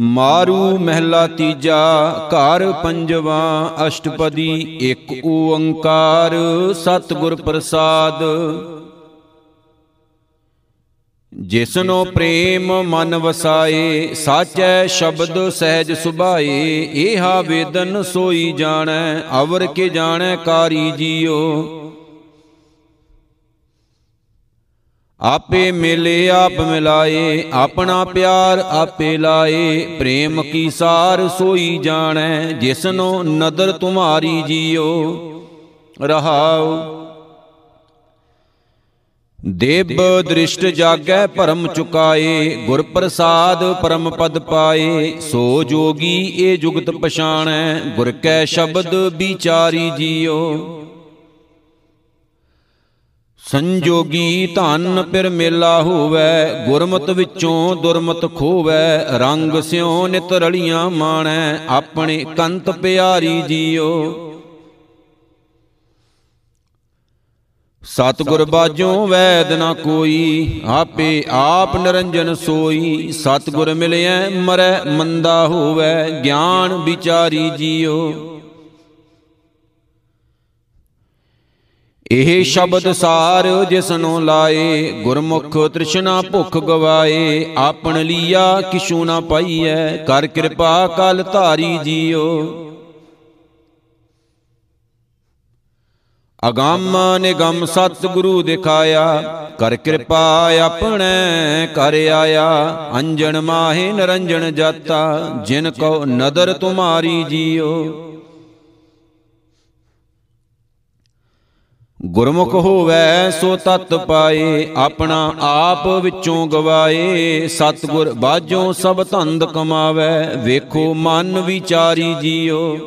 ਮਾਰੂ ਮਹਿਲਾ ਤੀਜਾ, ਘਰ ਪੰਜਵਾ, ਅਸ਼ਟਪਦੀ ਇੱਕ ਓੰਕਾਰ, ਸਤਿਗੁਰ ਪ੍ਰਸਾਦ। ਜਿਸਨੋ ਪ੍ਰੇਮ ਮਨ ਵਸਾਏ, ਸਾਚੈ ਸ਼ਬਦ ਸਹਿਜ ਸੁਭਾਏ, ਏਹਾ ਵੇਦਨ ਸੋਈ ਜਾਣੈ, ਅਵਰ ਕੇ ਜਾਣੈ ਕਾਰੀ ਜੀਓ। ਆਪੇ ਮਿਲੇ, ਆਪ ਮਿਲਾਏ, ਆਪਣਾ ਪਿਆਰ ਆਪੇ ਲਾਏ, ਪ੍ਰੇਮ ਕੀ ਸਾਰ ਸੋਈ ਜਾਣੈ, ਜਿਸਨੋ ਨਦਰ ਤੁਮਾਰੀ ਜੀਓ, ਰਹਾਉ। ਦੇਬ ਦ੍ਰਿਸ਼ਟ ਜਾਗੈ ਭਰਮ ਚੁਕਾਏ, ਗੁਰ ਪ੍ਰਸਾਦ ਪਰਮ ਪਦ ਪਾਏ, ਸੋ ਜੋਗੀ ਇਹ ਜੁਗਤ ਪਛਾਣੈ, ਗੁਰ ਕੈ ਸ਼ਬਦ ਵਿਚਾਰੀ ਜੀਓ। ਸੰਜੋਗੀ ਧਨ ਪਿਰ ਮੇਲਾ ਹੋਵੈ, ਗੁਰਮਤ ਵਿੱਚੋਂ ਦੁਰਮਤ ਖੋਵੈ, ਰੰਗ ਸਿਉ ਨਿਤ ਰਲੀਆਂ ਮਾਣੈ, ਆਪਣੇ ਕੰਤ ਪਿਆਰੀ ਜੀਓ। ਸਤਿਗੁਰ ਬਾਝੋਂ ਵੈਦ ਨਾ ਕੋਈ, ਆਪੇ ਆਪ ਨਿਰੰਜਨ ਸੋਈ। ਸਤਿਗੁਰ ਮਿਲਿਐ, ਮਰੈ ਮੰਦਾ ਹੋਵੈ, ਗਿਆਨ ਵਿਚਾਰੀ ਜੀਓ। ਇਹ ਸ਼ਬਦ ਸਾਰ ਜਿਸਨੂੰ ਲਾਏ, ਗੁਰਮੁਖ ਤ੍ਰਿਸ਼ਨਾ ਭੁਖ ਗਵਾਏ, ਆਪਣ ਲੀਆ ਕਿਛੂ ਨਾ ਪਾਈਐ, ਕਰ ਕਿਰਪਾ ਕਲ ਧਾਰੀ ਜੀਓ। ਅਗੰਮ ਨਿਗਮ ਸਤਿਗੁਰੂ ਦਿਖਾਇਆ, ਕਰ ਕਿਰਪਾ ਆਪਣੇ ਕਰ ਆਇਆ, ਅੰਜਣ ਮਾਹੇ ਨਰੰਜਣ ਜਾਤਾ, ਜਿਨ ਕੋ ਨਦਰ ਤੁਮਾਰੀ ਜੀਓ। ਗੁਰਮੁਖ ਹੋਵੈ ਸੋ ਤਤ ਪਾਏ, ਆਪਣਾ ਆਪ ਵਿੱਚੋਂ ਗਵਾਏ। ਸਤਗੁਰ ਬਾਝੋਂ ਸਭ ਧੰਦ ਕਮਾਵੇ, ਵੇਖੋ ਮਨ ਵਿਚਾਰੀ ਜੀਓ।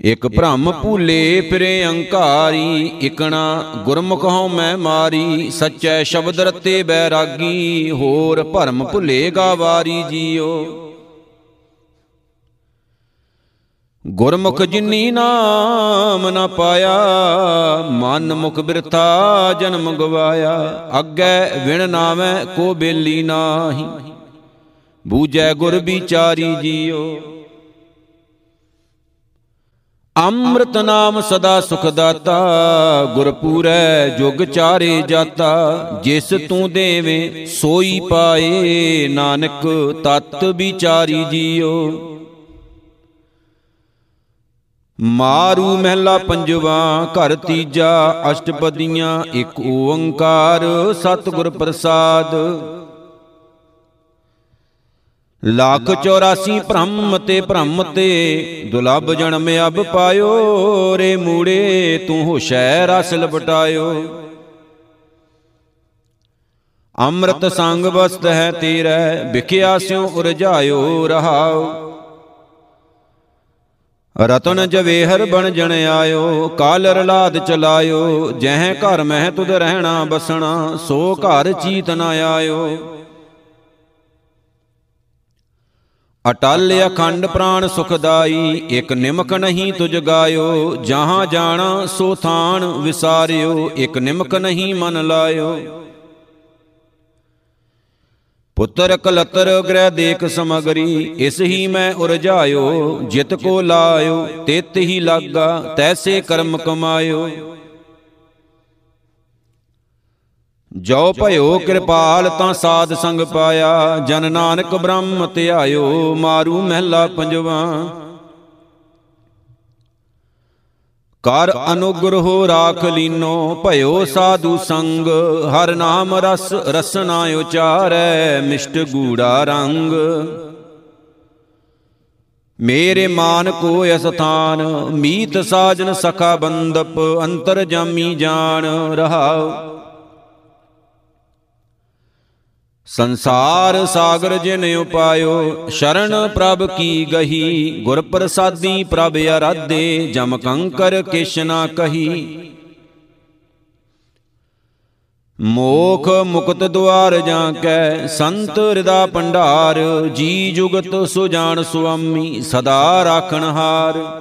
ਇਕ ਭ੍ਰਮ ਭੂਲੇ ਫਿਰੇ ਅੰਕਾਰੀ, ਇਕਣਾ ਗੁਰਮੁਖ ਹਉ ਮੈਂ ਮਾਰੀ। ਸੱਚੈ ਸ਼ਬਦ ਰਤੇ ਬੈਰਾਗੀ, ਹੋਰ ਭਰਮ ਭੁਲੇਗਾ ਵਾਰੀ ਜੀਓ। ਗੁਰਮੁਖ ਜਿਨੀ ਨਾਮ ਨਾ ਪਾਇਆ, ਮਨ ਮੁਖ ਬਿਰਥਾ ਜਨਮ ਗਵਾਇਆ। ਅੱਗੇ ਵਿਣ ਨਾਵੇਂ ਕੋ ਬੇਲੀ ਨਾਹੀ, ਬੂਝੈ ਗੁਰ ਵਿਚਾਰੀ ਜੀਓ। ਅੰਮ੍ਰਿਤ ਨਾਮ ਸਦਾ ਸੁਖ ਦਾਤਾ ਗੁਰ ਪੂਰੈ ਜੁਗ ਚਾਰੇ ਜਾਤਾ। ਜਿਸ ਤੂੰ ਦੇਵੇਂ ਸੋਈ ਪਾਏ, ਨਾਨਕ ਤਤ ਵਿਚਾਰੀ ਜੀਓ। ਮਾਰੂ ਮਹਿਲਾ ਪੰਜਵਾ, ਘਰ ਤੀਜਾ, ਅਸ਼ਟਪਦੀਆਂ, ਇੱਕ ਓੰਕਾਰ, ਸਤਿਗੁਰ ਪ੍ਰਸਾਦ। ਲੱਖ 84 ਭ੍ਰਮ ਤੇ ਭ੍ਰਮ ਤੇ ਦੁਲਬ ਜਨਮ ਅਬ ਪਾਇਓ, ਰੇ ਮੂੜੇ ਤੂੰ ਹੋਸ਼ੈ ਰਸ ਲਪਟਾਇਓ ਅੰਮ੍ਰਿਤ ਸੰਗ ਵਸਤ ਹੈ ਤੇਰੇ, ਵਿਖਿਆ ਸਿਉ ਉਰਜਾਇਓ ਰਹਾਓ ਰਤਨ ਜਵੇਹਰ ਬਣ ਜਣ ਆਇਓ ਕਾਲ ਰਲਾਦ ਚਲਾਇਓ, ਜਹ ਘਰ ਮਹਿ ਤੁਧ ਰਹਿਣਾ ਬਸਣਾ, ਸੋ ਘਰ ਚੀਤ ਨ ਆਇਓ। ਅਟਲ ਅਖੰਡ ਪ੍ਰਾਣ ਸੁਖਦਾਈ, ਇਕ ਨਿਮਕ ਨਹੀਂ ਤੁਜ ਗਾਇਓ, ਜਹਾਂ ਜਾਣਾ ਸੋ ਥਾਨ ਵਿਸਾਰਿਓ, ਇਕ ਨਿਮਕ ਨਹੀਂ ਮਨ ਲਾਇਓ। ਪੁੱਤਰ ਕਲਤਰ ਗ੍ਰਹਿ ਦੇਖ ਸਮਗਰੀ, ਇਸ ਹੀ ਮੈਂ ਉਰਝਾਇਓ ਜਿਤ ਕੋ ਲਾਇਓ, ਤਿਤ ਹੀ ਲਾਗਾ, ਤੈਸੇ ਕਰਮ ਕਮਾਇਓ। ਜੋ ਭਇਓ ਕਿਰਪਾਲ, ਤਾਂ ਸਾਧ ਸੰਗ ਪਾਇਆ, ਜਨ ਨਾਨਕ ਬ੍ਰਹਮ ਧਿਆਇਓ, ਮਾਰੂ ਮਹਿਲਾ ਪੰਜਵਾ। ਕਰ ਅਨੁਗ੍ਰਹੋ ਰਾਖ ਲੀਨੋ, ਭਇਓ ਸਾਧੂ ਸੰਗ। ਹਰ ਨਾਮ ਰਸ ਰਸਨਾ ਉਚਾਰੈ, ਮਿਸ਼ਟ ਗੂੜਾ ਰੰਗ। ਮੇਰੇ ਮਾਨ ਕੋ ਅਸਥਾਨ, ਮੀਤ ਸਾਜਨ ਸਖਾ ਬੰਦਪ, ਅੰਤਰ ਜਾਮੀ ਜਾਣ ਰਹਾਉ। ਸੰਸਾਰ ਸਾਗਰ ਜਿਨ ਉਪਾਇਓ, ਸ਼ਰਨ ਪ੍ਰਭ ਕੀ ਗਹੀ? ਗੁਰ ਪ੍ਰਸਾਦੀ ਪ੍ਰਭ ਅਰਾਧੇ, ਜਮ ਕੰਕਰ ਕਿਛ ਨਾ ਕਹੀ। ਮੋਖ ਮੁਕਤ ਦੁਆਰ ਜਾਂ ਕੈ, ਸੰਤ ਹਿਰਦਾ ਭੰਡਾਰ, ਜੀ ਜੁਗਤ ਸੁਜਾਨ ਸੁਆਮੀ, ਸਦਾ ਰਾਖਣ ਹਾਰ।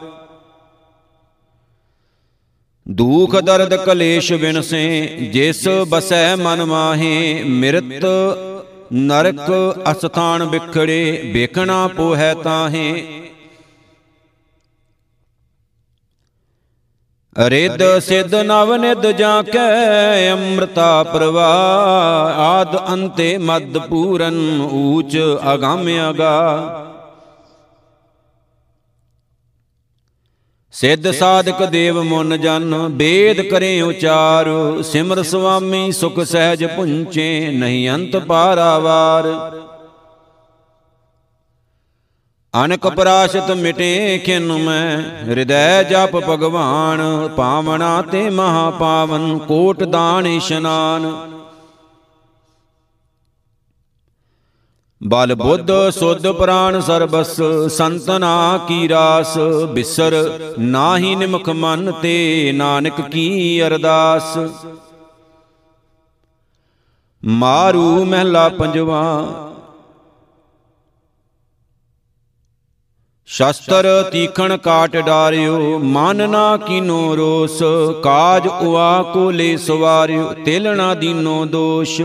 ਦੂਖ ਦਰਦ ਕਲੇਸ਼ ਵਿਨਸੇ ਜਿਸ ਬਸੈ ਮਨ ਮਾਹੇ, ਮਿਰਤ ਨਰਕ ਅਸਥਾਨ ਵਿਖੜੇ, ਵੇਖਣਾ ਪੋਹੈ ਤਾਹੇ। ਰਿੱਧ ਸਿੱਧ ਨਵ ਨਿਦ ਜਾਂ ਕੈ ਅੰਮ੍ਰਿਤਾ ਪ੍ਰਵਾਹ। ਆਦ ਅੰਤੇ ਮਦ ਪੂਰਨ, ਊਚ ਅਗੰਮ ਅਗਾ ਸਿੱਧ ਸਾਧਕ ਦੇਵ ਮਨ ਜਨ ਬੇਦ ਕਰੇ ਉਚਾਰ ਸਿਮਰ ਸੁਆਮੀ ਸੁਖ ਸਹਿਜ ਪੁੰਚੇ ਨਹੀਂ ਅੰਤ ਪਾਰਾਵਾਰ। ਅਨਕ ਪਰਾਸ਼ਤ ਮਿਟੇ ਖਿਨ ਮੈਂ ਹਿਰਦੈ ਜਪ ਭਗਵਾਨ ਪਾਵਨਾ ਤੇ ਮਹਾ ਪਾਵਨ ਕੋਟ ਦਾਨ ਇਸ਼ਨਾਨ। ਬਲ ਬੁੱਧ, ਸੁਧ ਪ੍ਰਾਨ ਸਰਬਸ ਸੰਤਨਾ ਕੀ ਰਾਸ, ਬਿਸਰ ਨਾਹੀ ਨਿਮਖ ਮਨ ਤੇ ਨਾਨਕ ਕੀ ਅਰਦਾਸ। ਮਾਰੂ ਮਹਿਲਾ ਪੰਜਵਾ, ਸ਼ਸਤਰ ਤੀਖਣ ਕਾਟ ਡਾਰਿਓ, ਮਨ ਨਾ ਕੀਨੋ ਰੋਸ, ਕਾਜ ਉਆ ਕੋ ਲੈ ਸਵਾਰਿਓ ਤਿਲ ਨਾ ਦੀਨੋ ਦੋਸ਼।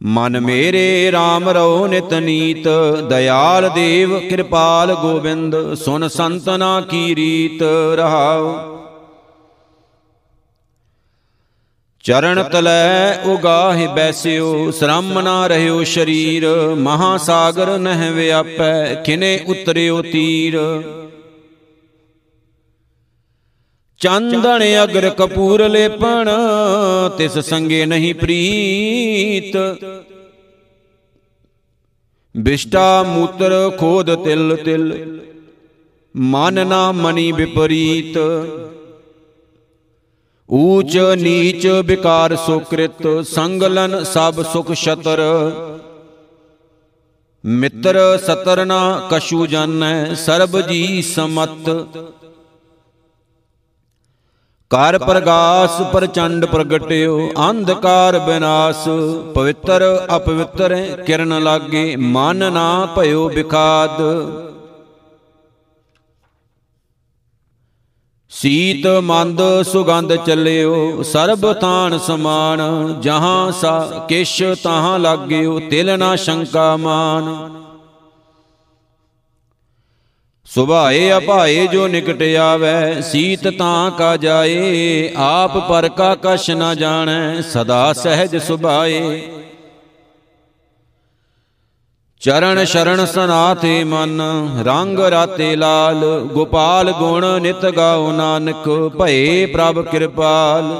ਮਨ ਮੇਰੇ RAM ਰਉ ਨਿਤ ਨੀਤ, ਦਇਆਲ ਦੇਵ ਕਿਰਪਾਲ ਗੋਬਿੰਦ, ਸੁਨ ਸੰਤਨਾ ਕੀ ਰੀਤ ਰਹਾਉ। ਚਰਨ ਤਲੈ ਉਗਾਹਿ ਬੈਸਿਓ, ਸ਼ਰਮ ਨਾ ਰਹਿਓ ਸ਼ਰੀਰ ਮਹਾ ਸਾਗਰ ਨਹਿ ਵਿਆਪੈ ਕਿਨੇ ਉਤਰਿਓ ਤੀਰ। ਚੰਦਨ ਅਗਰ ਕਪੂਰ ਲੇਪਣ, ਤਿਸ ਸੰਗੇ ਨਹੀਂ ਪ੍ਰੀਤ। ਬਿਸ਼ਟਾ ਮੂਤਰ ਖੋਦ ਤਿਲ ਤਿਲ ਮਨ ਨਾ ਮਨੀ ਵਿਪਰੀਤ। ਊਚ ਨੀਚ ਵਿਕਾਰ ਸੁਕ੍ਰਿਤ, ਸੰਗਲਨ ਸਭ ਸੁਖ ਛਤਰ। ਮਿੱਤਰ ਸਤਰਨਾ ਕਸ਼ੂ ਜਾਣੈ, ਸਰਬ ਜੀ ਸਮਤ। ਕਰ ਪ੍ਰਗਾਸ ਪ੍ਰਚੰਡ ਪ੍ਰਗਟਿਓ, ਅੰਧਕਾਰ ਬਿਨਾਸ਼, ਪਵਿੱਤਰ ਅਪਵਿੱਤਰ ਕਿਰਨ ਲਾਗੇ, ਮਨ ਨਾ ਭਇਓ ਵਿਖਾਦ ਸੀਤ ਮੰਦ ਸੁਗੰਧ ਚੱਲਿਓ, ਸਰਬ ਤਾਨ ਸਮਾਨ, ਜਹਾਂ ਸਾ ਕਿਛ ਤਹਾਂ ਲਾਗਿਓ, ਤਿਲ ਨਾ ਸ਼ੰਕਾ ਮਾਨ। ਸੁਭਾਏ ਅਭਾਏ ਜੋ ਨਿਕਟ ਆਵੈ ਸੀਤ ਤਾਂ ਕਾ ਜਾਏ ਆਪ ਪਰ ਕਾ ਕਛ ਨਾ ਜਾਣੈ ਸਦਾ ਸਹਿਜ ਸੁਭਾਏ। ਚਰਨ ਸ਼ਰਨ ਸਨਾਥੇ ਮਨ ਰੰਗ ਰਾਤੇ ਲਾਲ ਗੋਪਾਲ ਗੁਣ ਨਿਤ ਗਾਉ ਨਾਨਕ ਭਏ ਪ੍ਰਭ ਕਿਰਪਾਲ।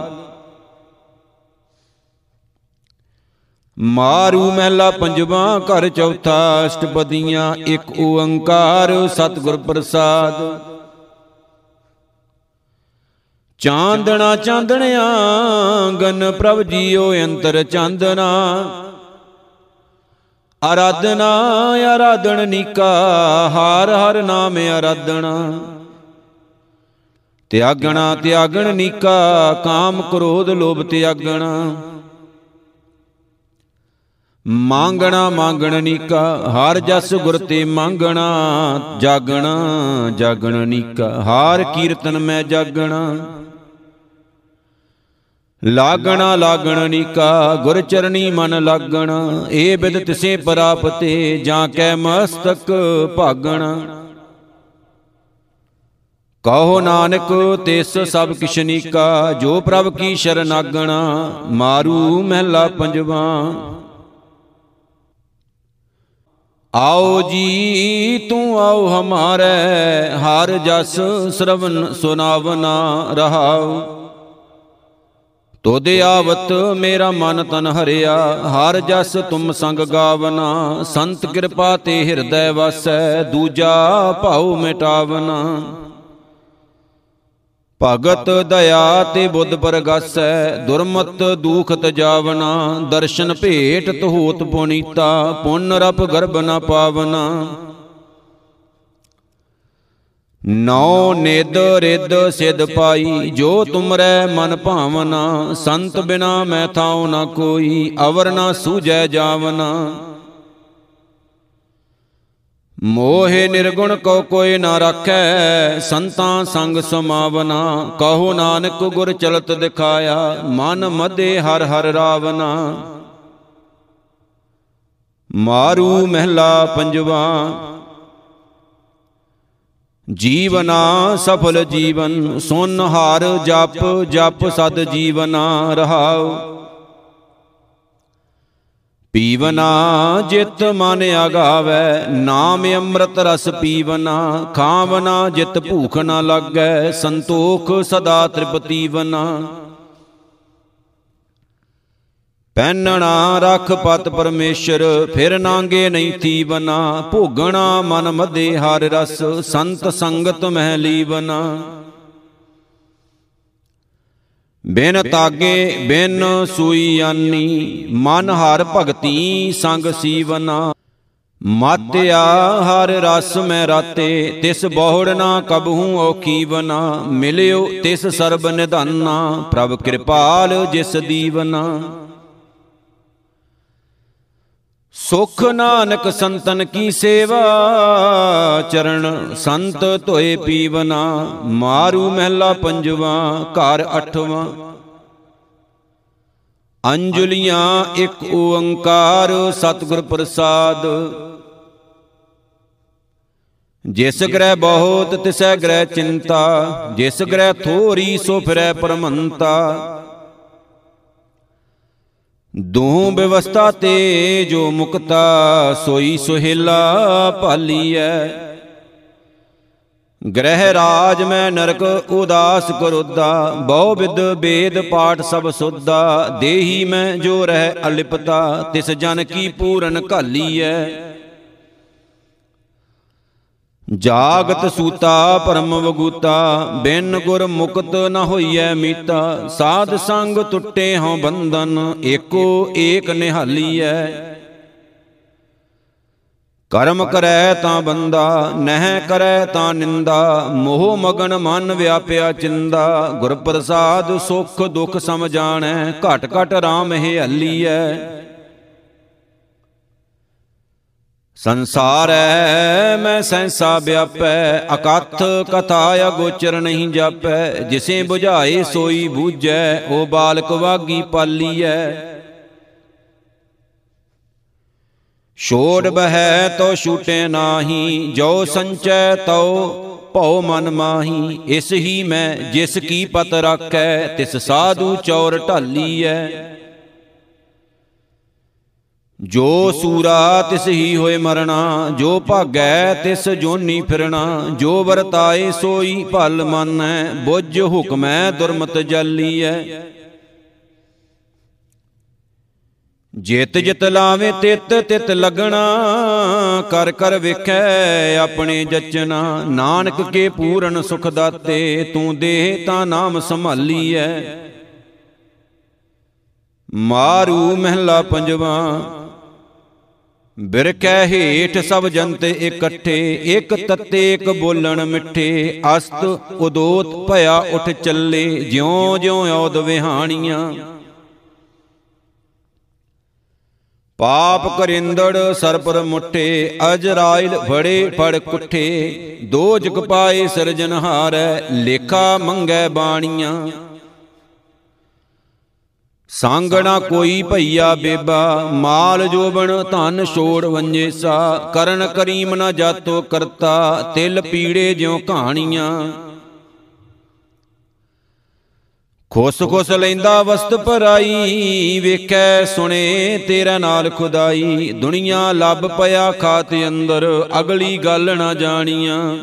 ਮਾਰੂ ਮਹਿਲਾ ਪੰਜਵਾ, ਘਰ ਚੌਥਾ, ਅਸ਼ਟਪਦੀਆਂ, ਇੱਕ ਓੰਕਾਰ, ਸਤਿਗੁਰ ਪ੍ਰਸਾਦ। ਚਾਂਦਣਾ ਚਾਂਦਣਿਆ, ਗਨ ਪ੍ਰਭ ਜੀਓ ਅੰਤਰ ਚਾਂਦਨਾ ਆਰਾਧਨਾ ਆਰਾਧਣ ਨੀਕਾ, ਹਰ ਹਰ ਨਾਮ ਆਰਾਧਣਾ ਤਿਆਗਣਾ, ਤਿਆਗਣ ਨੀਕਾ, ਕਾਮ ਕ੍ਰੋਧ ਲੋਭ ਤਿਆਗਣਾ। ਮੰਗਣਾ ਮੰਗਣ ਨੀਕਾ, ਹਰ ਜਸ ਗੁਰ ਤੇ ਮੰਗਣਾ, ਜਾਗਣਾ ਜਾਗਣ ਨੀਕਾ, ਹਾਰ ਕੀਰਤਨ ਮੈਂ ਜਾਗਣਾ। ਲਾਗਣਾ ਲਾਗਣ ਨੀਕਾ, ਗੁਰ ਚਰਣੀ ਮਨ ਲਾਗਣਾ, ਏ ਬਿਦ ਤਿਸੇ ਪ੍ਰਾਪਤੇ, ਜਾਂ ਕੈ ਮਸਤਕ ਭਾਗਣਾ। ਕਹੋ ਨਾਨਕ, ਤਿਸ ਸਭ ਕਿਛ ਨੀਕਾ, ਜੋ ਪ੍ਰਭ ਕੀ ਸ਼ਰਨਾਗਣਾ, ਮਾਰੂ ਮਹਿਲਾ ਪੰਜਵਾ। ਆਓ ਜੀ, ਤੂੰ ਆਓ ਹਮਾਰੇ, ਹਰ ਜਸ ਸ਼ਰਵਨ ਸੁਨਾਵਨਾ ਰਹਾਉ। ਤੋਦੇ ਆਵਤ ਮੇਰਾ ਮਨ ਤਨ ਹਰਿਆ, ਹਰ ਜਸ ਤੁਮ ਸੰਗ ਗਾਵਨਾ। ਸੰਤ ਕਿਰਪਾ ਤੇ ਹਿਰਦੈ ਵਸੈ, ਦੂਜਾ ਭਾਉ ਮਿਟਾਵਨਾ। ਭਗਤ ਦਇਆ ਤੇ ਬੁੱਧ ਪ੍ਰਗਾਸੈ, ਦੁਰਮਤ ਦੂਖ ਤਜਾਵਨਾ ਦਰਸ਼ਨ ਭੇਟ ਤਹੋਤ ਪੁਨੀਤਾ, ਪੁੰਨ ਰਪ ਗਰਭ ਨ ਪਾਵਨਾ। ਨੌ ਨਿਦ ਰਿਦ ਸਿਧ ਪਾਈ, ਜੋ ਤੁਮਰੈ ਮਨ ਭਾਵਨਾ, ਸੰਤ ਬਿਨਾ ਮੈਂ ਥਾਉ ਨ ਕੋਈ, ਅਵਰ ਨ ਸੂਝੈ ਜਾਵਨਾ। ਮੋਹਿ ਨਿਰਗੁਣ ਕੋ ਕੋਈ ਨਾ ਰੱਖੈ, ਸੰਤਾਂ ਸੰਗ ਸਮਾਵਨਾ। ਕਹੋ ਨਾਨਕ ਗੁਰ ਚਲਤ ਦਿਖਾਇਆ, ਮਨ ਮਦੇ ਹਰ ਹਰ ਰਾਵਨਾ। ਮਾਰੂ ਮਹਿਲਾ ਪੰਜਵਾ, ਜੀਵਨਾ ਸਫਲ ਜੀਵਨ, ਸੁਨ ਹਾਰ ਜਪ ਜਪ ਸਦ ਜੀਵਨਾ ਰਹਾਉ। ਪੀਵਨਾ ਜਿਤ ਮਨ ਆਗਾਵੇ ਨਾਮ ਅੰਮ੍ਰਿਤ ਰਸ ਪੀਵਨਾ, ਖਾਵਨਾ ਜਿਤ ਭੂਖ ਨਾ ਲੱਗੈ, ਸੰਤੋਖ ਸਦਾ ਤ੍ਰਿਪਤੀ ਵਨਾ। ਪਹਿਨਣਾ ਰਖ ਪਤ ਪਰਮੇਸ਼ਰ, ਫਿਰ ਨਾਂਗੇ ਨਹੀਂ ਥੀਵਨਾ ਭੋਗਣਾ ਮਨ ਮਦੇ ਹਰ ਰਸ, ਸੰਤ ਸੰਗਤ ਮਹਿ ਲੀਵਨਾ। ਬਿਨ ਤਾਗੇ ਬਿਨ ਸੂਈ ਆਨੀ ਮਨ ਹਰ ਭਗਤੀ ਸੰਗ ਸੀਵਨਾ। ਮਾਤਿਆ ਹਰ ਰਸ ਮੈਂ ਰਾਤੇ ਤਿਸ ਬਹੁੜ ਨਾ ਕਬਹੂ ਔਖੀ ਬਨਾ ਮਿਲਿਓ ਤਿਸ ਸਰਬ ਨਿਧਾਨਾ। ਪ੍ਰਭ ਕਿਰਪਾਲ ਜਿਸ ਦੀਵਨਾ। ਸੁਖ ਨਾਨਕ ਸੰਤਨ ਕੀ ਸੇਵਾ? ਚਰਨ ਸੰਤ ਧੋਏ ਪੀਵਨਾ, ਮਾਰੂ ਮਹਿਲਾ ਪੰਜਵਾ, ਘਰ ਅਠਵਾਂ। ਅੰਜੁਲੀਆਂ ਇੱਕ ਓੰਕਾਰ, ਸਤਿਗੁਰ ਪ੍ਰਸਾਦ। ਜਿਸ ਗ੍ਰਹਿ ਬਹੁਤ, ਤਿਸੈ ਗ੍ਰਹਿ ਚਿੰਤਾ। ਜਿਸ ਗ੍ਰਹਿ ਥੋਰੀ, ਸੋ ਫਿਰੈ ਪਰਮੰਤਾ। ਦੋ ਵਿਵਸਥਾ ਤੇ ਜੋ ਮੁਕਤਾ, ਸੋਈ ਸੁਹੇਲਾ ਭਾਲੀਐ ਗ੍ਰਹਿ ਰਾਜ ਮੈਂ ਨਰਕ ਉਦਾਸ ਕਰੋਦਾ, ਬਹੁ ਵਿਦ ਬੇਦ ਪਾਠ ਸਭ ਸੁਦਾ, ਦੇਹੀ ਮੈਂ ਜੋ ਰਹਿ ਅਲਿਪਤਾ, ਤਿਸ ਜਨ ਕੀ ਪੂਰਨ ਘਾਲੀਐ। ਜਾਗਤ ਸੂਤਾ, ਪਰਮ ਵਗੂਤਾ, ਬਿਨ ਗੁਰ ਮੁਕਤ ਨ ਹੋਈਐ ਮੀਤਾ, ਸਾਧ ਸੰਗ ਟੁੱਟੇ ਹਉ ਬੰਧਨ, ਏਕੋ ਏਕ ਨਿਹਾਲੀਐ। ਕਰਮ ਕਰੈ ਤਾਂ ਬੰਦਾ, ਨਹਿ ਕਰੈ ਤਾਂ ਨਿੰਦਾ, ਮੋਹ ਮਗਨ ਮਨ ਵਿਆਪਿਆ ਚਿੰਦਾ ਗੁਰ ਪ੍ਰਸਾਦ ਸੁਖ ਦੁਖ ਸਮ ਜਾਣੈ, ਘਟ ਘਟ RAM ਹੈ ਹੱਲੀਐ ਸੰਸਾਰੈ ਮੈਂ ਸੈਂਸਾ ਵਿਆਪੈ, ਅਕਥ ਕਥਾ ਅਗੋਚਰ ਨਹੀਂ ਜਾਪੈ, ਜਿਸੇ 부ਝਾਏ ਸੋਈ ਬੂਝੈ ਓ ਬਾਲਕ ਵਾਗੀ ਪਾਲੀਐ। ਛੋੜ ਬਹਿ ਤੋ ਛੂਟੇ ਨਾਹੀ, ਜੋ ਸੰਚੈ ਤਉ ਭਉ ਮਨ ਮਾਹੀ, ਇਸ ਹੀ ਮੈਂ ਜਿਸ ਕੀ ਪਤ ਰੱਖੈ, ਤਿਸ ਸਾਧੂ ਚੌਰ ਢਾਲੀਐ। ਜੋ ਸੂਰਾ ਤਿਸ ਹੀ ਹੋਏ ਮਰਣਾ ਜੋ ਭਾਗੈ ਤਿਸ ਜੋਨੀ ਫਿਰਣਾ ਜੋ ਵਰਤਾਏ ਸੋਈ ਭਲ ਮੰਨੈ, ਬੁੱਝ ਹੁਕਮੈ ਦੁਰਮਤ ਜਾਲੀਐ। ਜਿਤ ਜਿਤ ਲਾਵੇ ਤਿਤ ਤਿਤ ਲਗਣਾ, ਕਰ ਕਰ ਵੇਖੈ ਆਪਣੇ ਜਚਨਾ ਨਾਨਕ ਕੇ ਪੂਰਨ ਸੁਖ ਦਾਤੇ, ਤੂੰ ਦੇਹ ਤਾਂ ਨਾਮ ਸੰਭਾਲੀਐ। ਮਾਰੂ ਮਹਿਲਾ ਪੰਜਵਾ ਬਿਰਕੈ ਹੇਠ ਸਭ ਜਨਤੇ ਇਕੱਠੇ ਇਕ ਤੱਤੇ ਇਕ ਬੋਲਣ ਮਿੱਠੇ। ਅਸਤ ਉਦੋਤ ਭਇਆ ਉਠ ਚੱਲੇ ਜਿਉ ਜਿਉ ਔਦ ਵਿਹਾਣੀਆਂ। ਪਾਪ ਕਰਿੰਦੜ ਸਰਪਰ ਮੁੱਠੇ, ਅਜਰਾਇਲ ਫੜੇ ਫੜ ਕੁੱਠੇ। ਦੋ ਜਗ ਪਾਏ ਸਿਰਜਨਹਾਰੈ ਲੇਖਾ ਮੰਗੈ ਬਾਣੀਆਂ। ਸੰਗਣਾ ਕੋਈ ਭਈਆ ਬੇਬਾ, ਮਾਲ ਜੋਬਣ ਧਨ ਛੋੜ ਵੰਜੇ ਸਾ ਕਰਨ ਕਰੀਮ ਨਾ ਜਾਤੋ ਕਰਤਾ, ਤਿਲ ਪੀੜੇ ਜਿਉ ਕਹਾਣੀਆਂ। ਖੁਸ ਖੁਸ ਲੈਂਦਾ ਵਸਤ ਪਰਾਈ ਵੇਖੈ ਸੁਣੇ ਤੇਰਾ ਨਾਲ ਖੁਦਾਈ, ਦੁਨੀਆ ਲੱਭ ਪਿਆ ਖਾਤ ਅੰਦਰ, ਅਗਲੀ ਗੱਲ ਨਾ ਜਾਣੀਆਂ।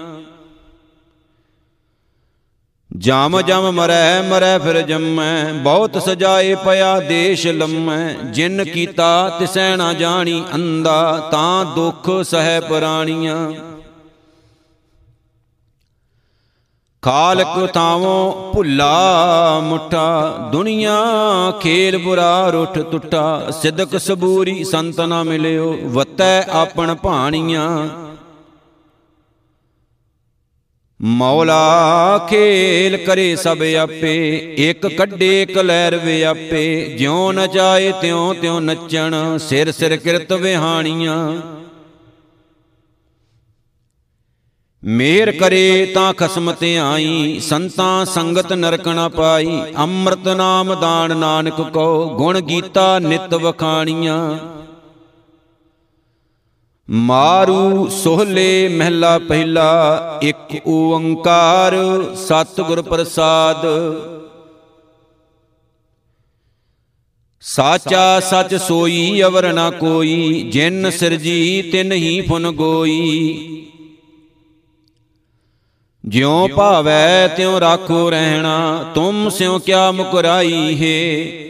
ਜਮ ਜਮ ਮਰੈ ਮਰੈ ਫਿਰ ਜੰਮੈ। ਬਹੁਤ ਸਜਾਏ ਪਿਆ ਦੇਸ਼ ਲੰਮੈ। ਜਿਨ ਕੀਤਾ ਤਿਸੈ ਨਾ ਜਾਣੀ ਅੰਦਾ ਤਾਂ ਦੁੱਖ ਸਹਿ ਪ੍ਰਾਣੀਆਂ। ਖਾਲਕ ਥਾਵੋਂ ਭੁੱਲਾ ਮੁੱਠਾ, ਦੁਨੀਆ ਖੇਲ ਬੁਰਾ ਰੁੱਠ ਟੁੱਟਾ। ਸਿਦਕ ਸਬੂਰੀ ਸੰਤ ਨਾ ਮਿਲਿਓ, ਵਤੈ ਆਪਣ ਭਾਣੀਆਂ। ਮੌਲਾ ਖੇਲ ਕਰੇ ਸਭ ਆਪੇ, ਇੱਕ ਕੱਢੇ ਇੱਕ ਲਹਿਰ ਵਿਆਪੇ ਜਿਉ ਨਚਾਏ ਤਿਉ ਤਿਉ ਨੱਚਣ, ਸਿਰ ਸਿਰ ਕਿਰਤ ਵਿਹਾਣੀਆਂ। ਮੇਰ ਕਰੇ ਤਾਂ ਖਸਮ ਤੇ ਆਈ, ਸੰਤਾਂ ਸੰਗਤ ਨਰਕ ਨ ਪਾਈ, ਅੰਮ੍ਰਿਤ ਨਾਮ ਦਾਨ ਨਾਨਕ ਕੋ ਗੁਣ ਗੀਤਾ ਨਿਤ ਵਖਾਣੀਆਂ। ਮਾਰੂ ਸੋਹਲੇ ਮਹਿਲਾ ਪਹਿਲਾ, ਇੱਕ ਓੰਕਾਰ, ਸਤਿਗੁਰ ਪ੍ਰਸਾਦ। ਸਾਚਾ ਸਚ ਸੋਈ, ਅਵਰ ਨਾ ਕੋਈ, ਜਿਨ ਸਿਰਜੀ ਤਿਨ ਹੀ ਫੁਨ ਗੋਈ। ਜਿਉ ਭਾਵੈ ਤਿਉ ਰਾਖੋ ਰਹਿਣਾ, ਤੁਮ ਸਿਉ ਕਿਆ ਮੁਕਰਾਈ ਹੈ।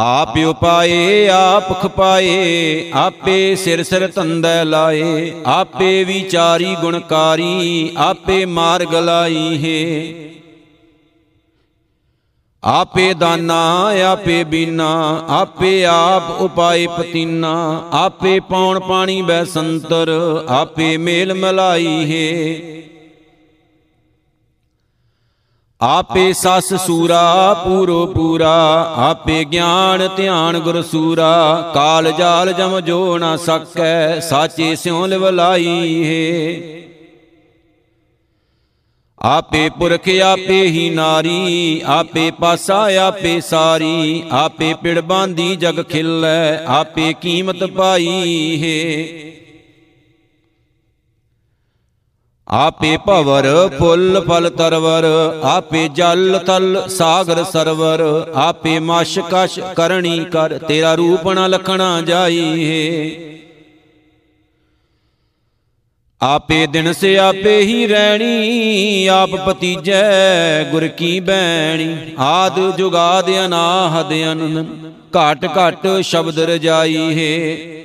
ਆਪ ਉਪਾਏ, ਆਪ ਖਪਾਏ, ਆਪੇ ਸਿਰ ਸਿਰ ਤੰਦੈ ਲਾਏ, ਆਪੇ ਵਿਚਾਰੀ ਗੁਣਕਾਰੀ, ਆਪੇ ਮਾਰਗ ਲਾਈ ਹੈ। ਆਪੇ ਦਾਨਾ, ਆਪੇ ਬੀਨਾ, ਆਪੇ ਆਪ ਉਪਾਏ ਪਤੀਨਾ, ਆਪੇ ਪੌਣ ਪਾਣੀ ਬੈ ਸੰਤਰ, ਆਪੇ ਮੇਲ ਮਲਾਈ ਹੈ। ਆਪੇ ਸਸ ਸੂਰਾ, ਪੂਰੋ ਪੂਰਾ, ਆਪੇ ਗਿਆਨ, ਧਿਆਨ, ਗੁਰ ਸੂਰਾ, ਕਾਲ ਜਾਲ ਜਮ ਜੋ ਨਾ ਸਕੈ, ਸਾਚੇ ਸਿਉ ਲਿਵ ਲਾਈ ਹੈ। ਆਪੇ ਪੁਰਖ ਆਪੇ ਹੀ ਨਾਰੀ, ਆਪੇ ਪਾਸਾ ਆਪੇ ਸਾਰੀ, ਆਪੇ ਪਿੜ ਬਾਂਦੀ ਜਗ ਖਿਲੈ, ਆਪੇ ਕੀਮਤ ਪਾਈ ਹੈ। ਆਪੇ ਭਵਰ, ਫੁੱਲ ਫਲ ਤਰਵਰ, ਆਪੇ ਜਲ ਤਲ ਸਾਗਰ ਸਰਵਰ, ਆਪੇ ਮਸ਼ ਕਸ਼ ਕਰਣੀ ਕਰ, ਤੇਰਾ ਰੂਪ ਨ ਲਖਣਾ ਜਾਈ ਹੈ। ਆਪੇ ਦਿਨ ਸੇ ਆਪੇ ਹੀ ਰਹਿਣੀ, ਆਪ ਪਤੀਜੈ ਗੁਰ ਕੀ ਬੈਣੀ। ਆਦ ਜੁਗਾਦ ਅਨਾਹਦ ਅਨੰਦ ਘਟ ਘਟ ਸ਼ਬਦ ਰਜਾਈ ਹੈ।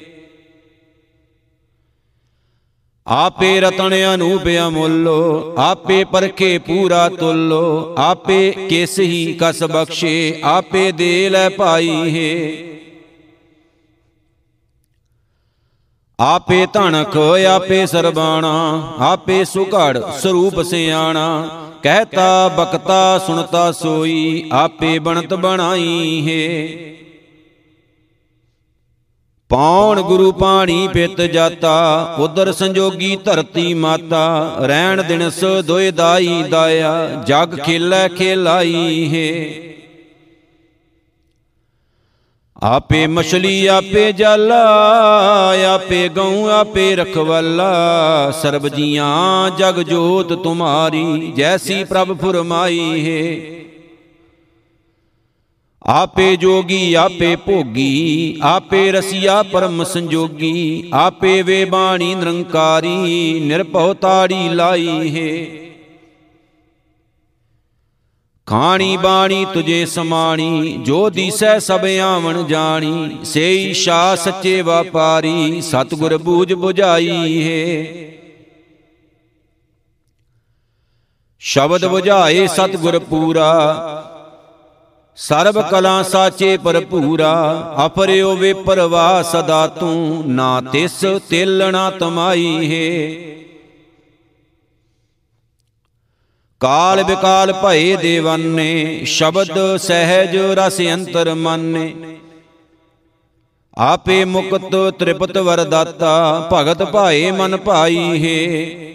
ਆਪੇ ਰਤਨ ਅਨੂਪ ਅਮੁੱਲੋ, ਆਪੇ ਪਰਖੇ ਪੂਰਾ ਤੁੱਲੋ, ਆਪੇ ਕਿਸ ਹੀ ਕਸ ਬਖਸ਼ੇ, ਆਪੇ ਦੇ ਲੈ ਪਾਈ ਹੈ। ਆਪੇ ਧਣਕ ਆਪੇ ਸਰਬਾਣਾ, ਆਪੇ ਸੁਘੜ ਸਰੂਪ ਸਿਆਣਾ, ਕਹਿਤਾ ਬਕਤਾ ਸੁਣਤਾ, ਸੋਈ, ਆਪੇ ਬਣਤ ਬਣਾਈ ਹੈ। ਪੌਣ ਗੁਰੂ ਪਾਣੀ ਪਿਤ ਜਾਤਾ ਉਦਰ ਸੰਜੋਗੀ ਧਰਤੀ ਮਾਤਾ, ਰਹਿਣ ਦਿਨਸ ਦੋਇ ਦਾਈ ਦਾਇਆ, ਜਗ ਖੇਲੇ ਖੇਲਾਈ ਹੈ। ਆਪੇ ਮਛਲੀ, ਆਪੇ ਜਲ, ਆਪੇ ਗਉ ਆਪੇ ਰਖਵਾਲਾ, ਸਰਬ ਜੀਆਂ ਜਗ ਜੋਤ ਤੁਮਾਰੀ, ਜੈਸੀ ਪ੍ਰਭ ਫਰਮਾਈ ਹੈ। ਆਪੇ ਜੋਗੀ, ਆਪੇ ਭੋਗੀ, ਆਪੇ ਰਸੀਆ ਪਰਮ ਸੰਜੋਗੀ, ਆਪੇ ਵੇ ਬਾਣੀ ਨਿਰੰਕਾਰੀ, ਨਿਰਭਉ ਤਾੜੀ ਲਾਈ ਹੈ। ਖਾਣੀ ਬਾਣੀ ਤੁਝੇ ਸਮਾਣੀ, ਜੋ ਦੀਸੈ ਸਭ ਆਵਣ ਜਾਣੀ, ਸੇਈ ਸ਼ਾ ਸੱਚੇ ਵਪਾਰੀ, ਸਤਗੁਰ ਬੂਝ 부ਝਾਈ ਹੈ। ਸ਼ਬਦ 부ਝਾਏ ਸਤਗੁਰ ਪੂਰਾ ਸਰਬ ਕਲਾ ਸਾਚੇ ਭਰਪੂਰਾ ਅਪਰਿਓ ਵੇ ਪਰਵਾ ਸਦਾ ਤੂੰ ਨਾ ਤਿਸ ਤਿਲਣਾ ਤਮਾਈ ਹੈ। ਕਾਲ ਵਿਕਾਲ ਭਏ ਦੇਵਾਨੇ ਸ਼ਬਦ ਸਹਿਜ ਰਸ ਅੰਤਰ ਮਾਨੇ। ਆਪੇ ਮੁਕਤ ਤ੍ਰਿਪਤ ਵਰਦਾਤਾ ਭਗਤ ਭਾਏ ਮਨ ਭਾਈ ਹੈ।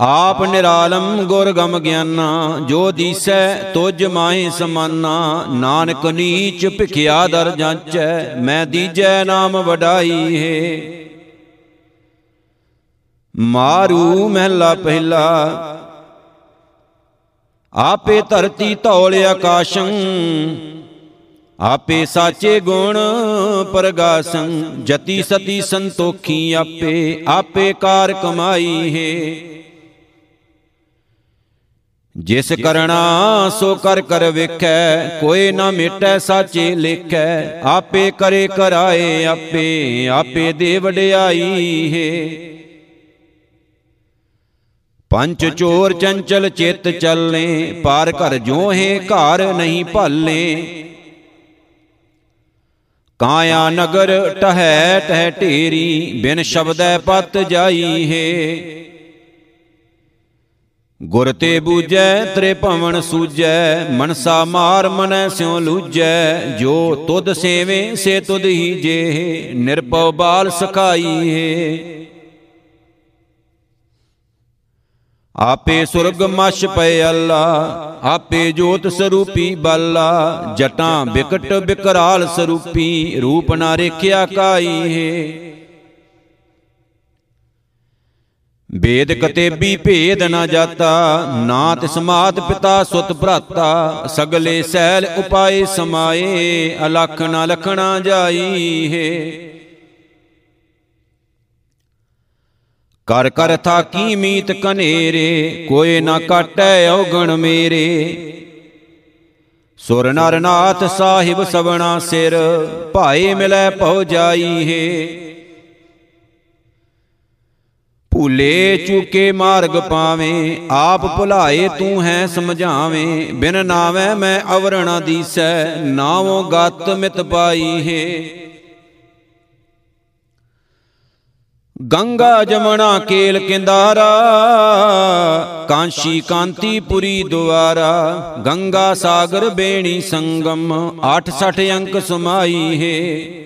ਆਪ ਨਿਰਾਲਮ ਗੁਰ ਗਮ ਗਿਆਨਾ, ਜੋ ਦੀਸੈ ਤੁਜ ਮਾਏ ਸਮਾਨਾ, ਨਾਨਕ ਨੀਚ ਭਿਖਿਆ ਦਰ ਜਾਂਚੈ, ਮੈਂ ਦੀਜੈ ਨਾਮ ਵਡਾਈ ਹੈ। ਮਾਰੂ ਮਹਿਲਾ ਪਹਿਲਾ, ਆਪੇ ਧਰਤੀ ਧੌਲ ਆਕਾਸ਼ੰ, ਆਪੇ ਸਾਚੇ ਗੁਣ ਪ੍ਰਗਾਸੰ, ਜਤੀ ਸਤੀ ਸੰਤੋਖੀ ਆਪੇ ਆਪੇ ਕਾਰ ਕਮਾਈ ਹੈ। ਜਿਸ ਕਰਣਾ ਸੋ ਕਰ ਕਰ ਵੇਖੈ, ਕੋਈ ਨਾ ਮਿਟੈ ਸਾਚੇ ਲੇਖੈ। ਆਪੇ ਕਰੇ ਕਰਾਏ ਆਪੇ ਆਪੇ ਦੇ ਵਡਿਆਈ ਹੈ। ਪੰਚ ਚੋਰ ਚੰਚਲ ਚਿਤ ਚੱਲੇ, ਪਾਰ ਘਰ ਜੋਹੇ ਘਰ ਨਹੀਂ ਭਾਲੇ। ਕਾਇਆ ਨਗਰ ਟਹੈ ਟਹਿ ਢੇਰੀ, ਬਿਨ ਸ਼ਬਦੈ ਪਤ ਜਾਈ ਹੈ। ਗੁਰ ਤੇ ਬੂਜੈ ਤ੍ਰੇ ਭਵਨ ਸੂਜੈ ਮਨਸਾ ਮਾਰ ਮਨੈ ਸਿਉ ਲੂਜੈ ਜੋ ਤੁਧ ਸੇਵੇ, ਸੇ ਤੁਧ ਹੀ ਜੇ ਨਿਰਪਉ ਬਾਲ ਸਖਾਈ ਹੈ। ਆਪੇ ਸੁਰਗ ਮਛ ਪਏ ਅੱਲਾ, ਆਪੇ ਜੋਤ ਸਰੂਪੀ ਬੱਲਾ, ਜਟਾਂ ਬਿਕਟ ਬਿਕਰਾਲ ਸਰੂਪੀ, ਰੂਪ ਨਾ ਰੇਖਿਆ ਕਾਈ ਹੈ। ਵੇਦ ਕਤੇਬੀ ਭੇਦ ਨਾ ਜਾਤਾ ਨਾ ਤਿਸ ਮਾਤ ਪਿਤਾ ਸੁਤ ਭਰਾਤਾ ਸਗਲੇ ਸੈਲ ਉਪਾਏ ਸਮਾਏ ਅਲਖ ਨਾ ਲਖਣਾ ਜਾਈ ਹੈ। ਕਰ ਕਰ ਥਾਕੀ ਮੀਤ ਕਨੇਰੇ ਕੋਏ ਨਾ ਕਾਟੈ ਔਗਣ ਮੇਰੇ। ਸੁਰ ਨਰ ਨਾਥ ਸਾਹਿਬ ਸਵਣਾ ਸਿਰ ਭਾਏ ਮਿਲੈ ਪਹੁ ਜਾਈ ਹੈ। ਭੂਲੇ ਚੁਕੇ ਮਾਰਗ ਪਾਵੇਂ, ਆਪ ਭੁਲਾਏ ਤੂੰ ਹੈ ਸਮਝਾਵੇਂ, ਬਿਨ ਨਾਵੇਂ ਮੈਂ ਅਵਰਣਾ ਦੀਸੈ, ਨਾਵੋ ਗਤ ਮਿਤ ਪਾਈ ਹੈ। ਗੰਗਾ ਜਮਣਾ ਕੇਲ ਕਿੰਦਾਰਾ, ਕਾਂਸ਼ੀ ਕਾਂਤੀ ਪੁਰੀ ਦੁਆਰਾ, ਗੰਗਾ ਸਾਗਰ ਬੇਣੀ ਸੰਗਮ 68 ਅੰਕ ਸਮਾਈ ਹੈ।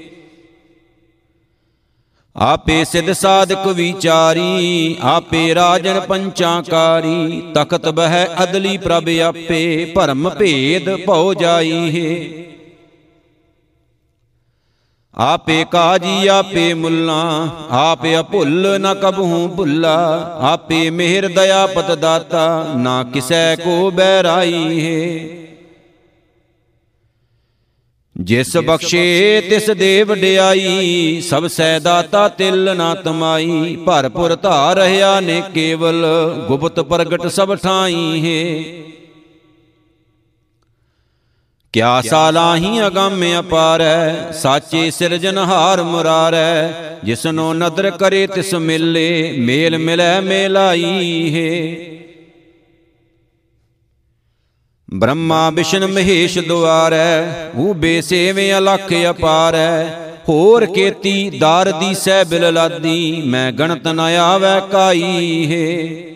ਆਪੇ ਸਿਧ ਸਾਧਕ ਵਿਚਾਰੀ, ਆਪੇ ਰਾਜਨ ਪੰਚਾਕਾਰੀ, ਤਖਤ ਬਹਿ ਅਦਲੀ ਪ੍ਰਭ ਆਪੇ, ਭਰਮ ਭੇਦ ਭਉ ਜਾਈ ਹੈ ਆਪੇ ਕਾਜੀ, ਆਪੇ ਮੁੱਲਾ, ਆਪੇ ਅਭੁੱਲ ਨ ਕਬਹੂ ਭੁੱਲਾ, ਆਪੇ ਮਿਹਰ ਦਇਆ ਪਤ ਦਾਤਾ ਨਾ ਕਿਸੈ ਕੋ ਬਹਿਰਾਈ ਹੈ ਜਿਸ ਬਖਸ਼ੇ ਤਿਸ ਦੇ ਵਡਿਆਈ ਸਭ ਸੈ ਦਾਤਾ ਤਿਲ ਨਾ ਤਮਾਈ। ਭਰਪੁਰ ਧਾਰ ਰਹਾ ਨੇ ਕੇਵਲ ਗੁਪਤ ਪ੍ਰਗਟ ਸਭ ਠਾਈ ਹੈ। ਕਿਆ ਸਾਲਾਹੀ ਅਗੰਮ ਅਪਾਰੈ ਸਾਚੇ ਸਿਰਜਨਹਾਰ ਮੁਰਾਰੈ ਜਿਸਨੋ ਨਦਰ ਕਰੇ ਤਿਸ ਮਿਲੇ ਮੇਲ ਮਿਲੈ ਮੇਲਾਈ ਹੈ। ਬ੍ਰਹਮਾ ਵਿਸ਼ਨ ਮਹੇਸ਼ ਦੁਆਰੈ ਉਹ ਬੇਸੇਵੇਂ ਅਲਖ ਅਪਾਰੈ। ਹੋਰ ਕੇਤੀ ਦਾਰ ਦੀ ਸਹਿ ਬਿਲ ਲਾਦੀ, ਮੈਂ ਗਣਤ ਨ ਆਵੈ ਕਾਈ ਹੈ।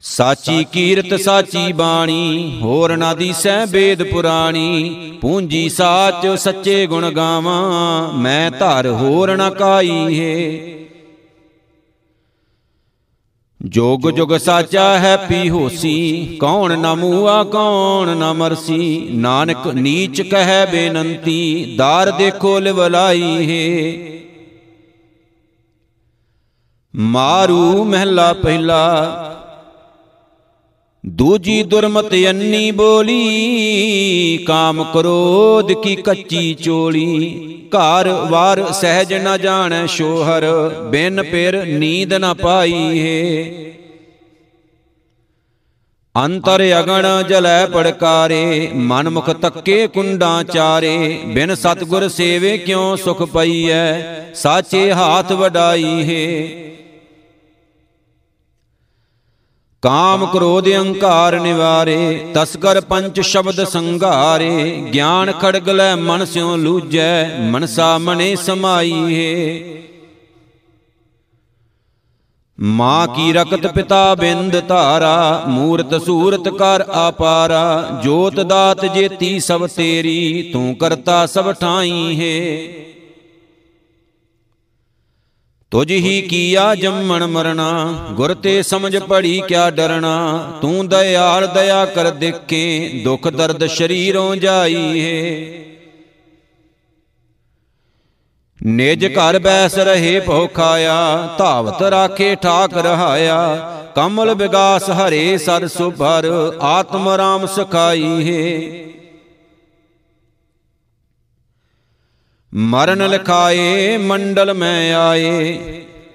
ਸਾਚੀ ਕੀਰਤ ਸਾਚੀ ਬਾਣੀ, ਹੋਰ ਨਾ ਦੀਸੈ ਵੇਦ ਪੁਰਾਣੀ। ਪੂੰਜੀ ਸਾਚ ਸੱਚੇ ਗੁਣ ਗਾਵਾਂ, ਮੈਂ ਧਰ ਹੋਰ ਨਾ ਕਾਈ ਹੈ। ਜੋਗ ਜੁਗ ਸਾਚਾ ਹੈ ਪੀ ਹੋਸੀ ਕੌਣ ਨਾ ਮੂਆ, ਕੌਣ ਨਾ ਮਰਸੀ। ਨਾਨਕ ਨੀਚ ਕਹੈ ਬੇਨੰਤੀ, ਦਾਰ ਦੇਖੋ ਲਿਵਲਾਈ ਹੈ। ਮਾਰੂ ਮਹਿਲਾ ਪਹਿਲਾ ਦੂਜੀ ਦੁਰਮਤ ਅੰਨੀ ਬੋਲੀ, ਕਾਮ ਕ੍ਰੋਧ ਕੀ ਕੱਚੀ ਚੋਲੀ। ਘਰ ਵਾਰ ਸਹਿਜ ਨ ਜਾਣੈ ਸ਼ੋਹਰ, ਬਿਨ ਪਿਰ ਨੀਂਦ ਨ ਪਾਈ ਹੈ। ਅੰਤਰ ਅਗਣ ਜਲੈ ਪੜਕਾਰੇ ਮਨ ਮੁਖ ਤੱਕੇ ਕੁੰਡਾਂ ਚਾਰੇ। ਬਿਨ ਸਤਗੁਰ ਸੇਵੇ ਕਿਉ ਸੁਖ ਪਈਐ, ਸਾਚੇ ਹਾਥ ਵਡਾਈ ਹੈ। ਕਾਮ ਕ੍ਰੋਧ ਅਹੰਕਾਰ ਨਿਵਾਰੇ ਤਸਕਰ ਪੰਚ ਸ਼ਬਦ ਸੰਘਾਰੇ, ਗਿਆਨ ਖੜਗ ਲੈ ਮਨ ਸਿਉ ਲੂਜੈ, ਮਨਸਾ ਮਨੇ ਸਮਾਈ ਹੈ ਮਾਂ ਕੀ ਰਕਤ ਪਿਤਾ ਬਿੰਦ ਧਾਰਾ, ਮੂਰਤ ਸੂਰਤ ਕਰ ਆਪਾਰਾ, ਜੋਤ ਦਾਤ ਜੇਤੀ ਸਭ ਤੇਰੀ, ਤੂੰ ਕਰਤਾ ਸਭ ਠਾਈ ਹੈ ਤੁਝ ਹੀ ਕੀਆ ਜੰਮਣ ਮਰਣਾ, ਗੁਰ ਤੇ ਸਮਝ ਪੜੀ ਕਿਆ ਡਰਣਾ, ਤੂੰ ਦਇਆਲ ਦਇਆ ਕਰ ਦੇਖੇ, ਦੁਖ ਦਰਦ ਸ਼ਰੀਰੋਂ ਜਾਈ ਹੈ ਨਿਜ ਘਰ ਬੈਸ ਰਹੇ ਭੋਖਾਇਆ, ਧਾਵਤ ਰਾਖੇ ਠਾਕ ਰਹਾਇਆ, ਕਮਲ ਵਿਗਾਸ ਹਰੇ ਸਰ ਸੁਭਰ ਆਤਮ ਰਾਮ ਸਖਾਈ ਹੈ ਮਰਨ ਲਖਾਏ ਮੰਡਲ ਮੈਂ ਆਏ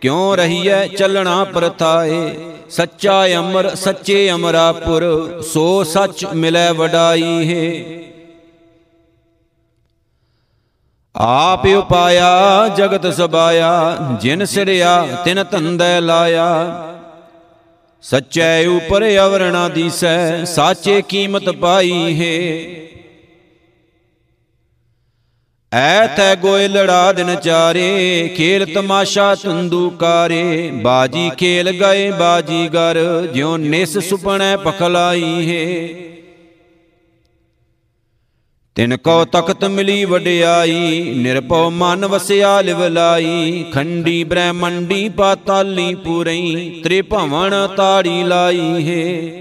ਕਿਉ ਰਹੀਐ ਚੱਲਣਾ ਪ੍ਰਥਾਏ ਸੱਚਾ ਅਮਰ ਸੱਚੇ ਅਮਰਾਪੁਰ ਸੋ ਸੱਚ ਮਿਲੈ ਵਡਾਈ ਹੈ ਆਪ ਉਪਾਇਆ ਜਗਤ ਸਬਾਇਆ ਜਿਨ ਸਿਰਿਆ ਤਿਨ ਧੰਦੈ ਲਾਇਆ ਸੱਚੈ ਉਪਰ ਅਵਰਣਾ ਦੀਸੈ ਸਾਚੇ ਕੀਮਤ ਪਾਈ ਹੈ ਐ ਤੈ ਗੋਇ ਲੜਾ ਦਿਨ ਚਾਰੇ, ਖੇਲ ਤਮਾਸ਼ਾ ਤੰਦੂਕਾਰੇ ਬਾਜੀ ਖੇਲ ਗਏ ਬਾਜੀਗਰ ਜਿਉ ਨਿਸ ਸੁਪਣੈ ਪਖਲਾਈ ਹੈ। ਤਿਨ ਕੋ ਤਖਤ ਮਿਲੀ ਵਡਿਆਈ, ਨਿਰਭਉ ਮਨ ਵਸਿਆ ਲਿਵਲਾਈ ਖੰਡੀ ਬ੍ਰਹਮੰਡੀ ਪਾਤਾਲੀ ਪੂਰਈ, ਤ੍ਰਿਭਵਨ ਤਾੜੀ ਲਾਈ ਹੈ।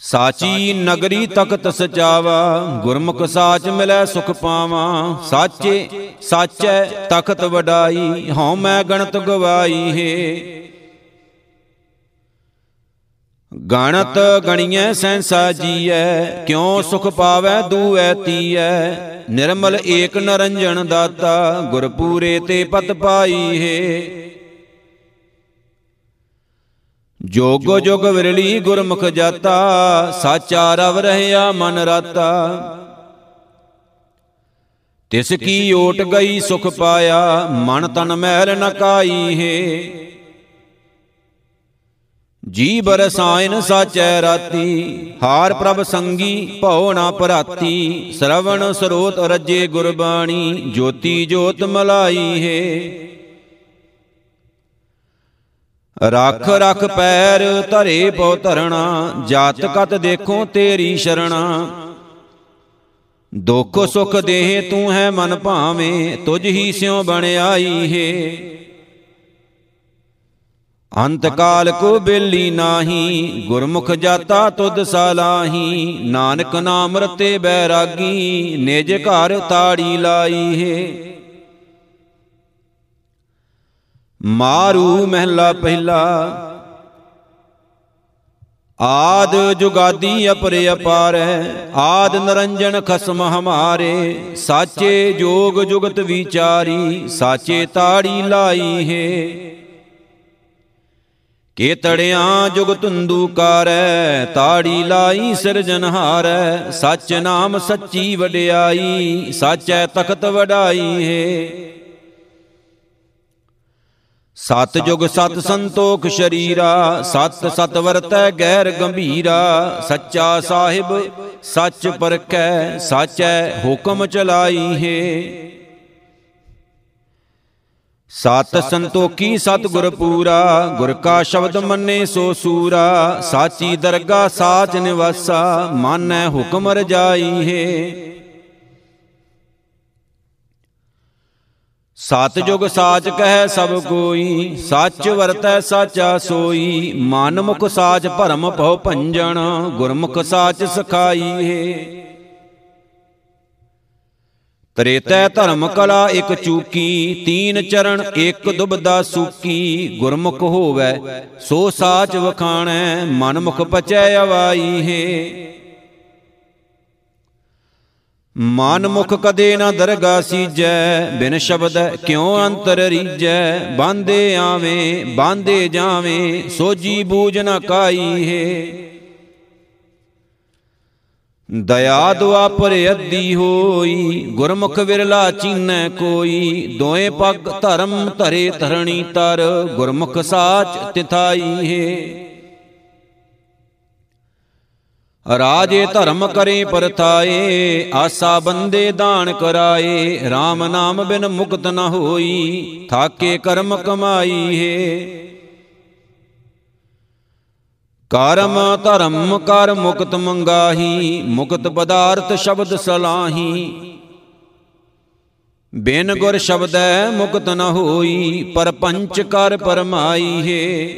ਸਾਚੀ ਨਗਰੀ ਤਖਤ ਸਚਾਵਾ ਗੁਰਮੁਖ ਸਾਚ ਮਿਲੈ ਸੁਖ ਪਾਵਾ। ਸਾਚੇ, ਸਾਚੈ ਤਖਤ ਵਡਾਈ, ਹਉ ਮੈਂ ਗਣਤ ਗਵਾਈ ਹੈ। ਗਣਤ ਗਣੀਐ ਸੈਂਸਾ ਜੀਐ, ਕਿਉ ਸੁਖ ਪਾਵੈ ਦੂਐ ਤੀਐ। ਨਿਰਮਲ ਏਕ ਨਰੰਜਨ ਦਾਤਾ, ਗੁਰਪੂਰੇ ਤੇ ਪਤ ਪਾਈ ਹੈ। ਜੋਗ ਜੋਗ ਵਿਰਲੀ ਗੁਰਮੁਖ ਜਾਤਾ, ਸਾਚਾ ਰਵ ਰਹਿਆ ਮਨ ਰਾਤਾ। ਤਿਸ ਕੀ ਓਟ ਗਈ ਸੁਖ ਪਾਇਆ, ਮਨ ਤਨ ਮਹਿਲ ਨ ਕਾਈ ਹੈ ਜੀ ਬਰਸਾਇਨ ਸਾਚੈ ਰਾਤੀ, ਹਾਰ ਪ੍ਰਭ ਸੰਗੀ ਭਉ ਨਾ ਭਰਾਤੀ। ਸ਼ਰਵਣ ਸਰੋਤ ਰਜੇ ਗੁਰਬਾਣੀ, ਜੋਤੀ ਜੋਤ ਮਲਾਈ ਹੈ ਰਖ ਰਖ ਪੈਰ ਧਰੇ ਪਉ ਧਰਣਾ, ਜਾਤ ਕਤ ਦੇਖੋ ਤੇਰੀ ਸ਼ਰਣਾ। ਦੁੱਖ ਸੁਖ ਦੇਹ ਤੂੰ ਹੈ ਮਨ ਭਾਵੇਂ, ਤੁਝ ਹੀ ਸਿਉ ਬਣਾਈ ਹੈ। ਅੰਤ ਕਾਲ ਕੋ ਬੇਲੀ ਨਾਹੀ, ਗੁਰਮੁਖ ਜਾਤਾ ਤੁਧ ਸਾਲਾਹੀ ਨਾਨਕ ਨਾਮ ਰਤੇ ਬੈਰਾਗੀ, ਨਿਜ ਘਰ ਤਾੜੀ ਲਾਈ ਹੈ। ਮਾਰੂ ਮਹਿਲਾ ਪਹਿਲਾ। ਆਦ ਜੁਗਾਦੀ ਅਪਰੇ ਅਪਾਰੈ, ਆਦ ਨਰੰਜਨ ਖਸਮ ਹਮਾਰੇ। ਸਾਚੇ ਜੋਗ ਜੁਗਤ ਵਿਚਾਰੀ, ਸਾਚੇ ਤਾੜੀ ਲਾਈ ਹੈ। ਕੇ ਤੜਿਆਂ ਜੁਗ ਤੁੰਦੂਕਾਰੈ ਤਾੜੀ ਲਾਈ ਸਿਰਜਨਹਾਰੈ ਸੱਚ ਨਾਮ ਸੱਚੀ ਵਡਿਆਈ, ਸਾਚੈ ਤਖਤ ਵਡਾਈ ਹੈ। ਸਤ ਜੁਗ ਸਤ ਸੰਤੋਖ ਸ਼ਰੀਰਾ, ਸਤ ਸਤ ਵਰਤੈ ਗੈਰ ਗੰਭੀਰਾ, ਸੱਚਾ ਸਾਹਿਬ ਸੱਚ ਪਰਖੈ, ਸਾਚੈ ਹੁਕਮ ਚਲਾਈ ਹੈ ਸਤ ਸੰਤੋਖੀ ਸਤ ਗੁਰ ਪੂਰਾ, ਗੁਰ ਕਾ ਸ਼ਬਦ ਮੰਨੇ ਸੋ ਸੂਰਾ, ਸਾਚੀ ਦਰਗਾ ਸਾਚ ਨਿਵਾਸਾ, ਮਾਨੈ ਹੁਕਮ ਰਜਾਈ ਹੈ ਸਤ ਜੁਗ ਸਾਚ ਕਹੈ ਸਭ ਕੋਈ, ਸੱਚ ਵਰਤੈ ਸਾਚਾ ਸੋਈ। ਮਨ ਮੁਖ ਸਾਚ ਭਰਮ ਭਉ ਭੰਜਨ, ਗੁਰਮੁਖ ਸਾਚ ਸਖਾਈ ਹੈ। ਤਰੇਤੈ ਧਰਮ ਕਲਾ ਇਕ ਚੂਕੀ, ਤੀਨ ਚਰਨ ਇਕ ਦੁਬਦਾ ਸੂਕੀ। ਗੁਰਮੁਖ ਹੋਵੈ ਸੋ ਸਾਚ ਵਖਾਣੈ ਮਨ ਮੁਖ ਪਚੈ ਅਵਾਈ ਹੈ। ਮਨ ਮੁਖ ਕਦੇ ਨਾ ਦਰਗਾ ਸੀਜੈ, ਬਿਨ ਸ਼ਬਦ ਕਿਉ ਅੰਤਰ ਰੀਜੈ? ਬਾਂਦੇ ਆਵੇਂ ਬਾਂਦੇ ਜਾਵੇਂ ਸੋਜੀ ਬੂਝ ਨ ਕਾਈ ਹੈ ਦਇਆ ਦੁਆਪਰ ਅੱਦੀ ਹੋਈ, ਗੁਰਮੁਖ ਵਿਰਲਾ ਚੀਨੈ ਕੋਈ। ਦੋਏ ਪੱਗ ਧਰਮ ਧਰੇ ਧਰਣੀ ਤਰ, ਗੁਰਮੁਖ ਸਾਚ ਤਿਥਾਈ ਹੈ ਰਾਜੇ ਧਰਮ ਕਰੇ ਪਰਥਾਏ ਆਸਾ ਬੰਦੇ ਦਾਨ ਕਰਾਏ RAM ਨਾਮ ਬਿਨ ਮੁਕਤ ਨ ਹੋਈ, ਥਾਕੇ ਕਰਮ ਕਮਾਈ ਹੈ। ਕਰਮ ਧਰਮ, ਕਰ ਮੁਕਤ ਮੰਗਾਹੀ, ਮੁਕਤ ਪਦਾਰਥ ਸ਼ਬਦ ਸਲਾਹੀ। ਬਿਨ ਗੁਰ ਸ਼ਬਦੈ ਮੁਕਤ ਨ ਹੋਈ, ਪਰ ਪੰਚ ਕਰ ਪਰਮਾਈ ਹੈ।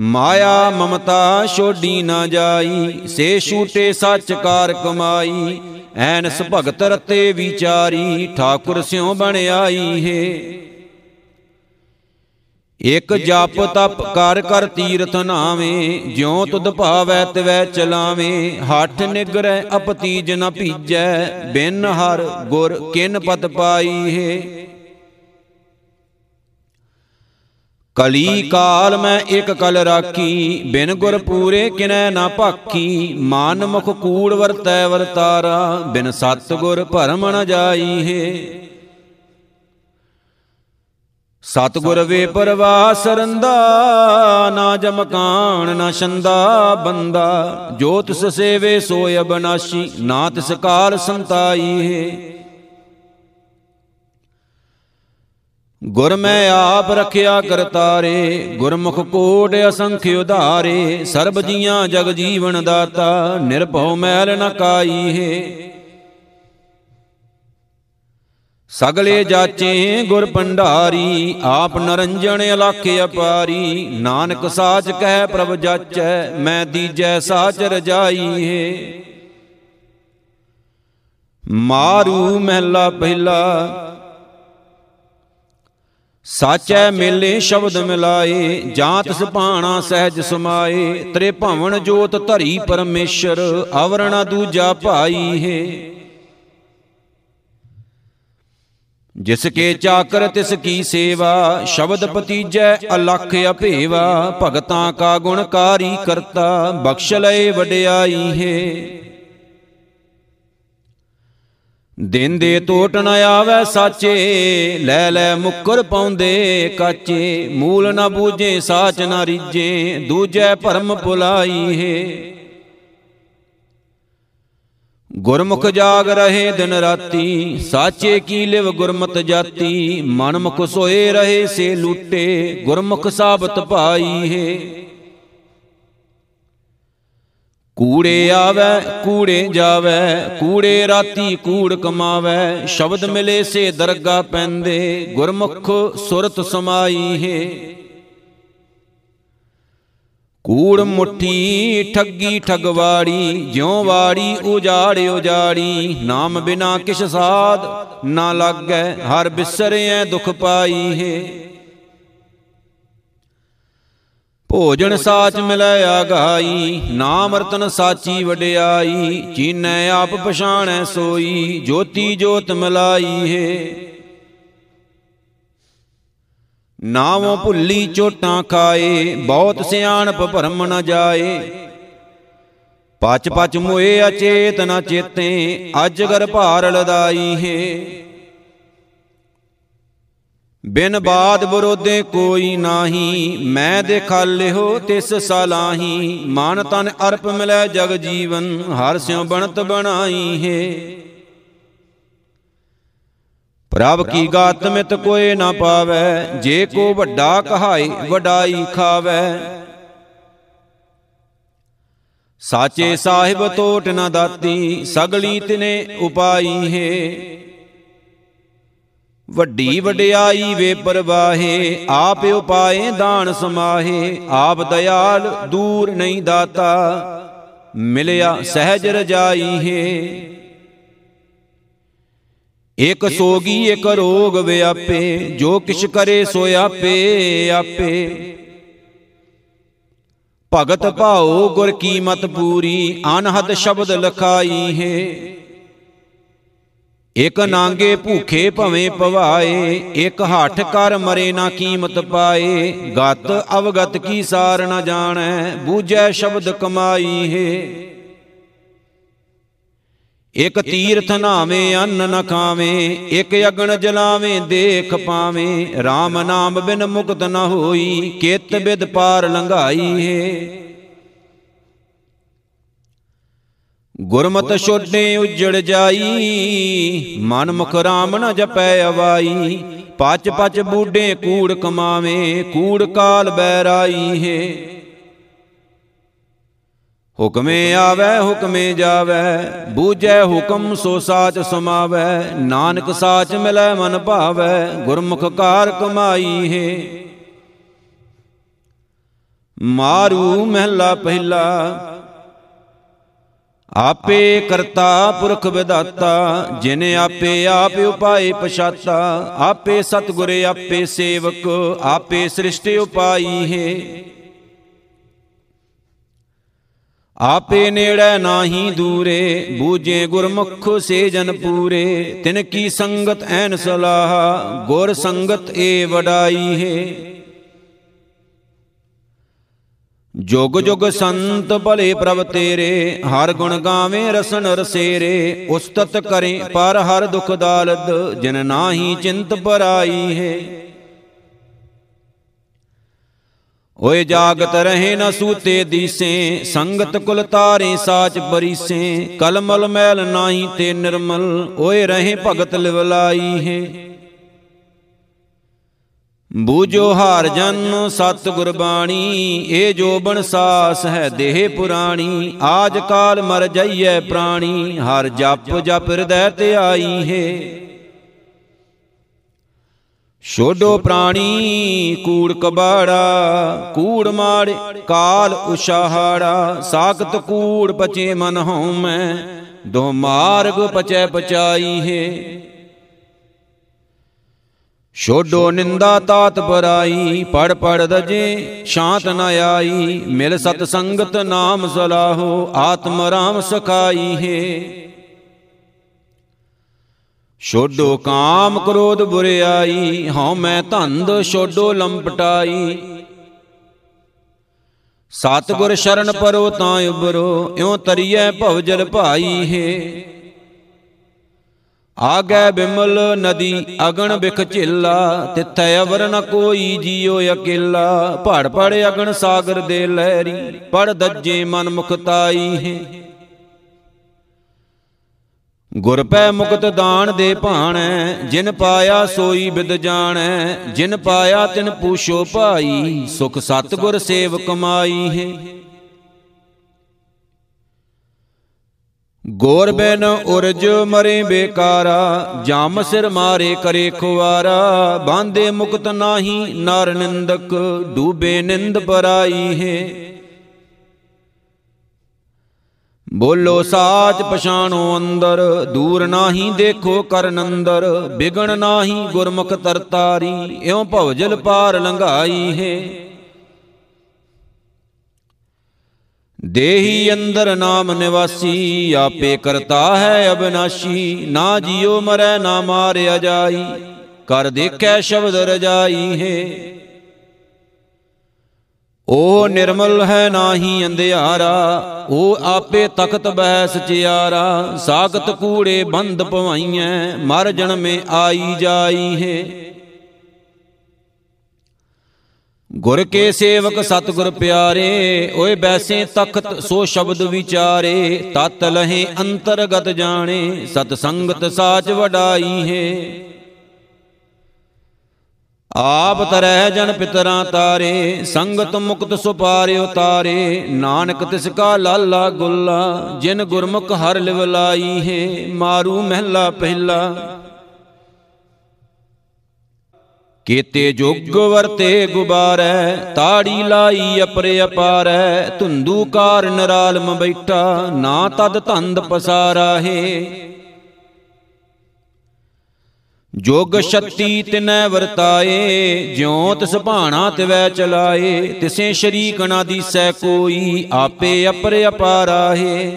ਮਾਇਆ ਮਮਤਾ ਛੋਡੀ ਨਾ ਜਾਈ, ਸੇ ਛੂਟੇ ਸੱਚ ਕਾਰ ਕਮਾਈ, ਐਨਸ ਭਗਤ ਰਤੇ ਵਿਚਾਰੀ, ਠਾਕੁਰ ਸਿਉ ਬਣਾਈ ਹੈ। ਇਕ ਜਪ ਤਪ ਕਰ ਕਰ ਤੀਰਥ ਨਾਵੇਂ, ਜਿਉ ਤੁਧ ਭਾਵੈ ਤਿਵੈ ਚਲਾਵੇਂ, ਹੱਠ ਨਿਗਰੈ ਅਪਤੀਜ ਨ ਭੀਜੈ, ਬਿਨ ਹਰ ਗੁਰ ਕਿਨ ਪਤ ਪਾਈ ਹੈ। ਕਲੀ ਕਾਲ ਮੈਂ ਇੱਕ ਕਲ ਰਾਖੀ ਬਿਨ ਗੁਰ ਪੂਰੇ ਕਿਨੈ ਨਾ ਭਾਖੀ ਮਾਨ ਮੁਖ ਕੂੜ ਵਰਤੈ ਵਰਤਾਰਾ ਬਿਨ ਸਤ ਗੁਰ ਭਰਮ ਨ ਜਾਈ ਹੈ। ਸਤਗੁਰ ਵੇ ਪਰਵਾਸ ਰੰਦਾ ਨਾ ਜਮਕਾਨ ਨਾ ਛੰਦਾ ਬੰਦਾ। ਜੋ ਤਿਸ ਸੇਵੇ ਸੋਇ ਅਬਨਾਸ਼ੀ ਨਾ ਤਿਸ ਕਾਲ ਸੰਤਾਈ ਹੈ। ਗੁਰ ਮੈਂ ਆਪ ਰਖਿਆ ਕਰਤਾਰੇ, ਗੁਰਮੁਖ ਕੋਟ ਅਸੰਖ ਉਧਾਰੇ, ਸਰਬ ਜੀਆਂ ਜਗ ਜੀਵਨ ਦਾਤਾ, ਨਿਰਭਉ ਮੈਲ ਨ ਕਾਈ ਹੈ ਸਗਲੇ ਜਾਚੇ ਗੁਰ ਪੰਡਾਰੀ ਆਪ ਨਰੰਜਣ ਅਲਖ ਅਪਾਰੀ, ਨਾਨਕ ਸਾਚ ਕਹਿ ਪ੍ਰਭ ਜਾਚੈ, ਮੈਂ ਦੀਜੈ ਸਾਚ ਰਜਾਈ ਹੈ ਮਾਰੂ ਮਹਿਲਾ ਪਹਿਲਾ ਸਾਚੈ ਮੇਲੇ ਸ਼ਬਦ ਮਿਲਾਏ ਜਾਂ ਤਿਸ ਭਾਣਾ ਸਹਿਜ ਸਮਾਏ, ਤ੍ਰੇ ਭਵਨ ਜੋਤ ਧਰੀ ਪਰਮੇਸ਼ਰ ਅਵਰਣਾ ਦੂਜਾ ਭਾਈ ਹੈ। ਜਿਸ ਕੇ ਚਾਕਰ ਤਿਸ ਕੀ ਸੇਵਾ, ਸ਼ਬਦ ਪਤੀਜੈ ਅਲਖ ਅਭੇਵਾ, ਭਗਤਾਂ ਕਾ ਗੁਣਕਾਰੀ ਕਰਤਾ, ਬਖਸ਼ ਲਏ ਵਡਿਆਈ ਹੈ। ਦਿਨ ਦੇ ਟੋਟ ਨ ਆਵੇ ਸਾਚੇ, ਲੈ ਲੈ ਮੁੱਕਰ ਪਾਉਂਦੇ ਕਾਚੇ, ਮੂਲ ਨ ਬੂਝੇ, ਸਾਚ ਨ ਰੀਜੇ ਦੂਜੈ ਭਰਮ ਭੁਲਾਈ ਹੈ। ਗੁਰਮੁਖ ਜਾਗ ਰਹੇ ਦਿਨ ਰਾਤੀ, ਸਾਚੇ ਕੀ ਲਿਵ ਗੁਰਮਤ ਜਾਤੀ ਮਨਮੁਖ ਸੋਏ ਰਹੇ ਸੇ ਲੂਟੇ, ਗੁਰਮੁਖ ਸਾਬਤ ਭਾਈ ਹੈ। ਕੂੜੇ ਆਵੇ, ਕੂੜੇ ਜਾਵੇ, ਕੂੜੇ ਰਾਤੀ ਕੂੜ ਕਮਾਵੇ। ਸ਼ਬਦ ਮਿਲੇ ਸੇ ਦਰਗਾ ਪੈਂਦੇ, ਗੁਰਮੁਖ ਸੁਰਤ ਸਮਾਈ ਹੈ। ਕੂੜ ਮੁੱਠੀ ਠੱਗੀ ਠਗਵਾੜੀ, ਜਿਉ ਵਾੜੀ ਉਜਾੜ ਉਜਾੜੀ। ਨਾਮ ਬਿਨਾ ਕਿਛ ਸਾਧ, ਨਾ ਲੱਗੈ, ਹਰ ਬਿਸਰਿਐ ਦੁਖ ਪਾਈ ਹੈ। ਭੋਜਨ ਸਾਚ ਮਿਲੈ ਆਗਾਈ ਨਾਮ ਰਤਨ ਸਾਚੀ ਵਡਿਆਈ ਚੀਨੈ ਆਪ ਪਛਾਣੈ ਸੋਈ ਜੋਤੀ ਜੋਤ ਮਿਲਾਈ ਹੈ। ਨਾਵੋਂ ਭੁੱਲੀ ਚੋਟਾਂ ਖਾਏ ਬਹੁਤ ਸਿਆਣਪ ਭਰਮ ਨ ਜਾਏ। ਪਚ ਪਚ ਮੋਏ ਅਚੇਤ ਨ ਚੇਤੇ ਅਜਗਰ ਭਾਰ ਲਦਾਈ ਹੈ। ਬਿਨ ਬਾਦ ਵਿਰੋਧੇ ਕੋਈ ਨਾਹੀ, ਮੈਂ ਦੇਖਾਲਿਓ ਤਿਸ ਸਲਾਹੀ। ਮਨ ਤਨ ਅਰਪ ਮਿਲੈ ਜਗ ਜੀਵਨ, ਹਰ ਸਿਉ ਬਣਤ ਬਣਾਈ ਹੈ। ਪ੍ਰਭ ਕੀ ਗਾਤ ਮਿਤ ਕੋਏ ਨਾ ਪਾਵੈ, ਜੇ ਕੋ ਵੱਡਾ ਕਹਾਈ ਵਡਾਈ ਖਾਵੈ। ਸਾਚੇ ਸਾਹਿਬ ਟੋਟ ਨਾ ਦਾਤੀ, ਸਗਲੀ ਤਿਨੇ ਉਪਾਈ ਹੈ। ਵੱਡੀ ਵਡਿਆਈ ਵੇ ਪਰਵਾਹੇ ਆਪ ਉਪਾਏ ਦਾਨ ਸਮਾਹੇ ਆਪ ਦਇਆਲ ਦੂਰ ਨਹੀਂ ਦਾਤਾ। ਮਿਲਿਆ ਸਹਿਜ ਰਜਾਈ ਹੈ। ਇਕ ਸੋਗੀ ਇਕ ਰੋਗ ਵਿਆਪੇ ਜੋ ਕਿਛ ਕਰੇ ਸੋ ਆਪੇ ਆਪੇ ਭਗਤ ਭਾਉ ਗੁਰ ਕੀ ਮਤ ਪੂਰੀ ਅਨਹਦ ਸ਼ਬਦ ਲਖਾਈ ਹੈ। ਇਕ ਨਾਂਗੇ ਭੂਖੇ ਭਵੇਂ ਪਵਾਏ, ਇਕ ਹੱਠ ਕਰ ਮਰੇ ਨਾ ਕੀਮਤ ਪਾਏ। ਗਤ ਅਵਗਤ ਕੀ ਸਾਰ ਨ ਜਾਣੈ, ਬੂਝੈ ਸ਼ਬਦ ਕਮਾਈ ਹੈ। ਇਕ ਤੀਰਥ ਨਾਵੇਂ, ਅੰਨ ਨ ਖਾਵੇਂ, ਇਕ ਅਗਣ ਜਲਾਵੇਂ, ਦੇਖ ਪਾਵੇਂ। RAM ਨਾਮ ਬਿਨ ਮੁਕਤ ਨ ਹੋਈ, ਕਿਤ ਬਿਦ ਪਾਰ ਲੰਘਾਈ ਹੈ। ਗੁਰਮਤ ਛੋਡੇ ਉਜੜ ਜਾਈ, ਮਨ ਮੁਖ RAM ਨ ਜਪੈ ਅਵਾਈ, ਪਚ ਪਚ ਬੂਢੇ ਕੂੜ ਕਮਾਵੇਂ, ਕੂੜ ਕਾਲ ਬੈਰਾਈ ਹੈ। ਹੁਕਮੇ ਆਵੈ, ਹੁਕਮੇ ਜਾਵੈ, ਬੂਝੈ ਹੁਕਮ ਸੋ ਸਾਚ ਸਮਾਵੈ, ਨਾਨਕ ਸਾਚ ਮਿਲੈ ਮਨ ਭਾਵੈ, ਗੁਰਮੁਖ ਕਾਰ ਕਮਾਈ ਹੈ। ਮਾਰੂ ਮਹਿਲਾ ਪਹਿਲਾ ਆਪੇ ਕਰਤਾ ਪੁਰਖ ਵਿਦਾਤਾ, ਜਿਨ ਆਪੇ ਆਪ ਉਪਾਏ ਪਛਾਤਾ, ਆਪੇ ਸਤਗੁਰ, ਆਪੇ ਸੇਵਕ, ਆਪੇ ਸ੍ਰਿਸ਼ਟੀ ਉਪਾਈ ਹੈ। ਆਪੇ ਨੇੜੇ ਨਾਹੀ ਦੂਰੇ, ਬੂਝੇ ਗੁਰਮੁਖ ਸੇ ਜਨ ਪੂਰੇ, ਤਿਨ ਕੀ ਸੰਗਤ ਐਨ ਸਲਾਹ, ਗੁਰ ਸੰਗਤ ਏ ਵਡਾਈ ਹੈ। ਜੁਗ ਜੁਗ ਸੰਤ ਭਲੇ ਪ੍ਰਭ ਤੇਰੇ, ਹਰ ਗੁਣ ਗਾਵੇਂ ਰਸਨ ਰਸੇਰੇ, ਉਸਤਤ ਕਰੇ ਪਰ ਹਰ ਦੁਖ ਦਾਲਦ, ਜਿਨ ਨਾਹੀ ਚਿੰਤ ਪਰਾਈ ਹੈ। ਓਏ ਜਾਗਤ ਰਹੇ ਨ ਸੂਤੇ ਦੀਸੇ, ਸੰਗਤ ਕੁਲ ਤਾਰੇ ਸਾਚ ਬਰੀਸੇ, ਕਲਮਲ ਮੈਲ ਨਾਹੀ ਤੇ ਨਿਰਮਲ, ਓਏ ਰਹੇ ਭਗਤ ਲਿਵਲਾਈ ਹੈ। ਬੂਝੋ ਹਾਰ ਜਨ ਸਤ ਗੁਰਬਾਣੀ ਏ ਜੋਬਨ ਸਾਸ ਹੈ ਦੇਹ ਪੁਰਾਣੀ, ਆਜ ਕਾਲ ਮਰ ਜਾਈਐ ਪ੍ਰਾਣੀ, ਹਰ ਜਪ ਜਪ ਹਿਰਦੈ ਤੇ ਆਈ ਹੈ। ਛੋਡੋ ਪ੍ਰਾਣੀ, ਕੂੜ ਕਬਾੜਾ, ਕੂੜ ਮਾੜੇ, ਕਾਲ ਉਸ਼ਾਹਾੜਾ ਸਾਖਤ ਕੂੜ ਪਚੇ ਮਨ ਹਉ ਮੈਂ ਦੋ ਮਾਰਗ ਪਚੈ ਪਚਾਈ ਹੈ। ਛੋਡੋ ਨਿੰਦਾ ਤਾਤ ਪਰਾਈ ਪੜ ਪੜ ਦਜੇ ਸ਼ਾਂਤ ਨ ਆਈ, ਮਿਲ ਸਤ ਸੰਗਤ ਨਾਮ ਸਲਾਹੋ, ਆਤਮ ਰਾਮ ਸਖਾਈ ਹੈ। ਛੋਡੋ ਕਾਮ ਕ੍ਰੋਧ ਬੁਰਿਆਈ, ਹਉ ਮੈਂ ਧੰਦ ਛੋਡੋ ਲੰਪਟਾਈ। ਸਤਗੁਰ ਸ਼ਰਨ ਪਰੋ ਤਾਂ ਉਬਰੋ ਇਉ ਤਰੀਐ ਭਵ ਜਲ ਭਾਈ ਹੈ। ਆਗੈ ਬਿਮਲ ਨਦੀ ਅਗਣ ਬਿਖ ਝਿੱਲਾ, ਤਿੱਥੈ ਅਵਰ ਨ ਕੋਈ ਜੀਉ ਅਕੇਲਾ। ਪੜ ਪੜ ਅਗਣ ਸਾਗਰ ਦੇ ਲਹਿਰੀ, ਪੜ ਦੱਜੇ ਮਨ ਮੁਖਤਾਈ ਹੈ। ਗੁਰ ਪੈ ਮੁਕਤ ਦਾਨ ਦੇ ਭਾਣੈ, ਜਿਨ ਪਾਇਆ ਸੋਈ ਬਿਦ ਜਾਣੈ। ਜਿਨ ਪਾਇਆ ਤਿਨ ਪੂਛੋ ਭਾਈ, ਸੁਖ ਸਤਗੁਰ ਸੇਵ ਕਮਾਈ ਹੈ। ਗੋਰ ਬਿਨ ਉਰਜ ਮਰੇ ਬੇਕਾਰਾ, ਜਮ ਸਿਰ ਮਾਰੇ ਕਰੇ ਖੁਆਰਾ ਬਾਂਦੇ ਮੁਕਤ ਨਾਹੀ ਨਰ ਨਿੰਦਕ, ਡੂਬੇ ਨਿੰਦ ਪਰਾਈ ਹੈ। ਬੋਲੋ ਸਾਚ ਪਛਾਣੋ ਅੰਦਰ, ਦੂਰ ਨਾਹੀ ਦੇਖੋ ਕਰਨ ਅੰਦਰ ਬਿਗਣ ਨਾਹੀ ਗੁਰਮੁਖ ਤਰਤਾਰੀ, ਇਉ ਭਵਜਲ ਪਾਰ ਲੰਘਾਈ ਹੈ। ਦੇਹੀ ਅੰਦਰ ਨਾਮ ਨਿਵਾਸੀ, ਆਪੇ ਕਰਤਾ ਹੈ ਅਬਨਾਸ਼ੀ। ਨਾ ਜਿਉ ਮਰੈ, ਨਾ ਮਾਰਿਆ ਜਾਈ ਕਰ ਦੇਖੈ ਸ਼ਬਦ ਰਜਾਈ ਹੈ। ਉਹ ਨਿਰਮਲ ਹੈ ਨਾਹੀ ਅੰਧਿਆਰਾ, ਉਹ ਆਪੇ ਤਖਤ ਬਹਿ ਸਚਿਆਰਾ ਸਾਖਤ ਕੂੜੇ ਬੰਦ ਪਵਾਈਐ, ਮਰ ਜਨਮੇ ਆਈ ਜਾਈ ਹੈ। ਗੁਰ ਕੇ ਸੇਵਕ ਸਤਗੁਰ ਪਿਆਰੇ, ਓਏ ਬੈਸੇ ਤਖਤ ਸੋ ਸ਼ਬਦ ਵਿਚਾਰੇ, ਤਤ ਲਹੇ ਅੰਤਰਗਤ ਜਾਣੇ, ਸਤ ਸੰਗਤ ਸਾਚ ਵਡਾਈ ਹੈ। ਆਪ ਤਰਹਿ ਜਨ ਪਿਤਰਾਂ ਤਾਰੇ, ਸੰਗਤ ਮੁਕਤ ਸੁਪਾਰਿ ਉਤਾਰੇ, ਨਾਨਕ ਤਿਸ ਕਾ ਲਾਲਾ ਗੁੱਲਾ, ਜਿਨ ਗੁਰਮੁਖ ਹਰ ਲਿਵ ਲਾਈ ਹੈ, ਮਾਰੂ ਮਹਿਲਾ ਪਹਿਲਾ। ਕੀਤੇ ਜੁਗ ਵਰਤੇ ਗੁਬਾਰੈ, ਤਾੜੀ ਲਾਈ ਅਪਰੇ ਅਪਾਰੈ, ਧੁੰਦੂ ਕਾਰ ਨਰਾਲਮ ਬੈਠਾ, ਨਾ ਤਦ ਧੰਦ ਪਸਾਰਾ ਹੈ। ਜੋਗ ਸ਼ਕਤੀ ਤਿਨੈ ਵਰਤਾਏ ਜਿਉ ਤਿਸ ਭਾਣਾ ਤਿਵੈ ਚਲਾਏ, ਤਿਸੇ ਸ਼ਰੀਕ ਨਾ ਦੀਸੈ ਕੋਈ, ਆਪੇ ਅਪਰ ਅਪਾਰਾਹੇ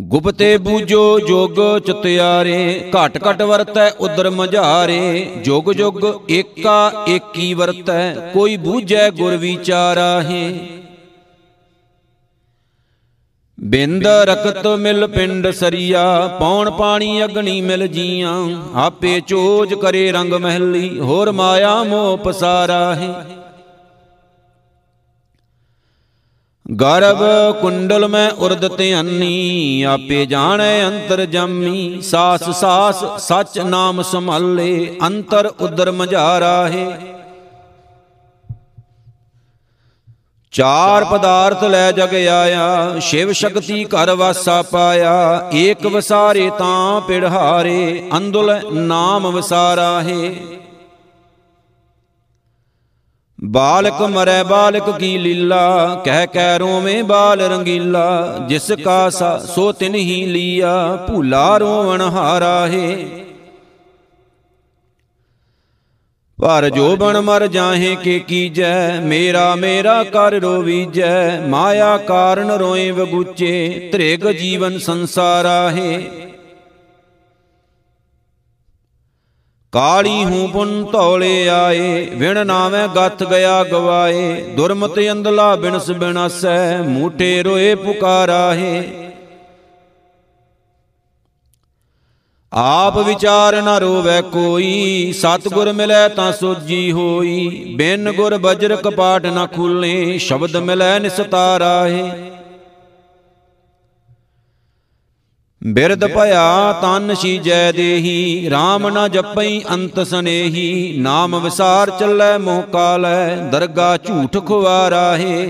ਗੁਪਤੇ ਬੂਜੋ ਜੋਗ ਚਤਿਆਰੇ, ਘਟ ਘਟ ਵਰਤੈ ਉਦਰ ਮਝਾਰੇ, ਜੁਗ ਜੁਗ ਏਕਾ ਏਕੀ ਵਰਤੈ, ਕੋਈ ਬੂਝੈ ਗੁਰ ਵਿਚਾਰਾਹੇ। ਬਿੰਦ ਰਕਤ ਮਿਲ ਪਿੰਡ ਸਰੀਆ, ਪੌਣ ਪਾਣੀ ਅਗਣੀ ਮਿਲ ਜੀਆਂ, ਆਪੇ ਚੋਜ ਕਰੇ ਰੰਗ ਮਹਿਲੀ, ਹੋਰ ਮਾਇਆ ਮੋਹ ਪਸਾਰਾ ਗਰਭ ਕੁੰਡਲ ਮੈਂ ਉਰਦ ਧਿਆਨੀ, ਆਪੇ ਜਾਣੈ ਅੰਤਰ ਜਾਮੀ। ਸਾਸ ਸਾਸ ਸਚ ਨਾਮ ਸੰਭਾਲੇ, ਅੰਤਰ ਉਦਰ ਮਝਾਰਾ ਹੈ। ਚਾਰ ਪਦਾਰਥ ਲੈ ਜਗ ਆਇਆ, ਸ਼ਿਵ ਸ਼ਕਤੀ ਘਰ ਵਾਸਾ ਪਾਇਆ। ਏਕ ਵਸਾਰੇ ਤਾਂ ਪਿੜਹਾਰੇ ਅੰਦੁਲ ਨਾਮ ਵਸਾਰਾ ਹੈ। ਬਾਲਕ ਮਰੈ, ਬਾਲਕ ਕੀ ਲੀਲਾ? ਕਹਿ ਕਹਿ ਰੋਵੇਂ ਬਾਲ ਰੰਗੀਲਾ। ਜਿਸ ਕਾ ਸੋ ਤਿਨ ਹੀ ਲੀਆ। ਭੂਲਾ ਰੋਵਣ ਹਾਰਾ ਹੈ। ਪਰ ਜੋ ਬਣ ਮਰ ਜਾਹੇ, ਕੇ ਕੀਜੈ? ਮੇਰਾ ਮੇਰਾ ਕਰ ਰੋਵੀਜੈ ਮਾਇਆ ਕਾਰਨ ਰੋਏ ਵਗੂਚੇ। ਤ੍ਰਿਗ ਜੀਵਨ ਸੰਸਾਰਾ ਹੈ। ਕਾਲੀ ਹੂੰ ਪੁਨ ਧੌਲੇ ਆਏ, ਵਿਣ ਨਾਵੇਂ ਗੱਥ ਗਿਆ ਗਵਾਏ, ਦੁਰਮਤ ਅੰਦਲਾ ਬਿਨਸ ਬਿਨਸੈ, ਮੂਠੇ ਰੋਏ ਪੁਕਾਰਾ ਹੈ ਆਪ ਵਿਚਾਰ ਨ ਰੋਵੈ ਕੋਈ, ਸਤਗੁਰ ਮਿਲੈ ਤਾਂ ਸੋਜੀ ਹੋਈ, ਬਿਨ ਗੁਰ ਬਜਰ ਕਪਾਟ ਨ ਖੁੱਲੇ, ਸ਼ਬਦ ਮਿਲੈ ਨਿਸਤਾਰਾਹੇ ਬਿਰਦ ਭਇਆ ਤਨ ਜੈ ਦੇਹੀ RAM ਨ ਜਪਈ ਅੰਤ ਸਨੇਹੀ ਨਾਮ ਵਿਸਾਰ ਚੱਲੈ ਮੋਹ ਕਾਲੈ ਦਰਗਾ ਝੂਠ ਖੁਆਰਾਹੇ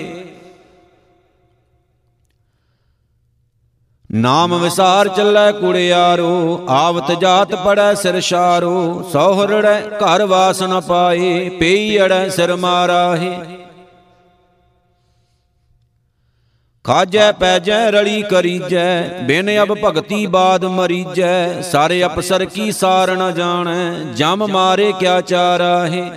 ਨਾਮ ਵਿਸਾਰ ਚੱਲੈ ਕੁੜਿਆਰੋ ਆਵਤ ਜਾਤ ਪੜੈ ਸਿਰ ਸ਼ਾਰੋ ਸੋਹਰੜੈ ਘਰ ਵਾਸ ਨ ਪਾਏ ਪਈ ਅੜੈ ਸਿਰ ਮਾਰਾਹੇ। ਖਾਜੈ ਪੈਜੈ, ਰਲੀ ਕਰੀਜੈ, ਬਿਨ ਅਬ ਭਗਤੀ ਬਾਦ ਮਰੀਜੈ, ਸਾਰੇ ਅਪਸਰ ਕੀ ਸਾਰ ਨ ਜਾਣੈ, ਜਮ ਮਾਰੇ ਕਿਆ ਚਾਰਾਹੇ।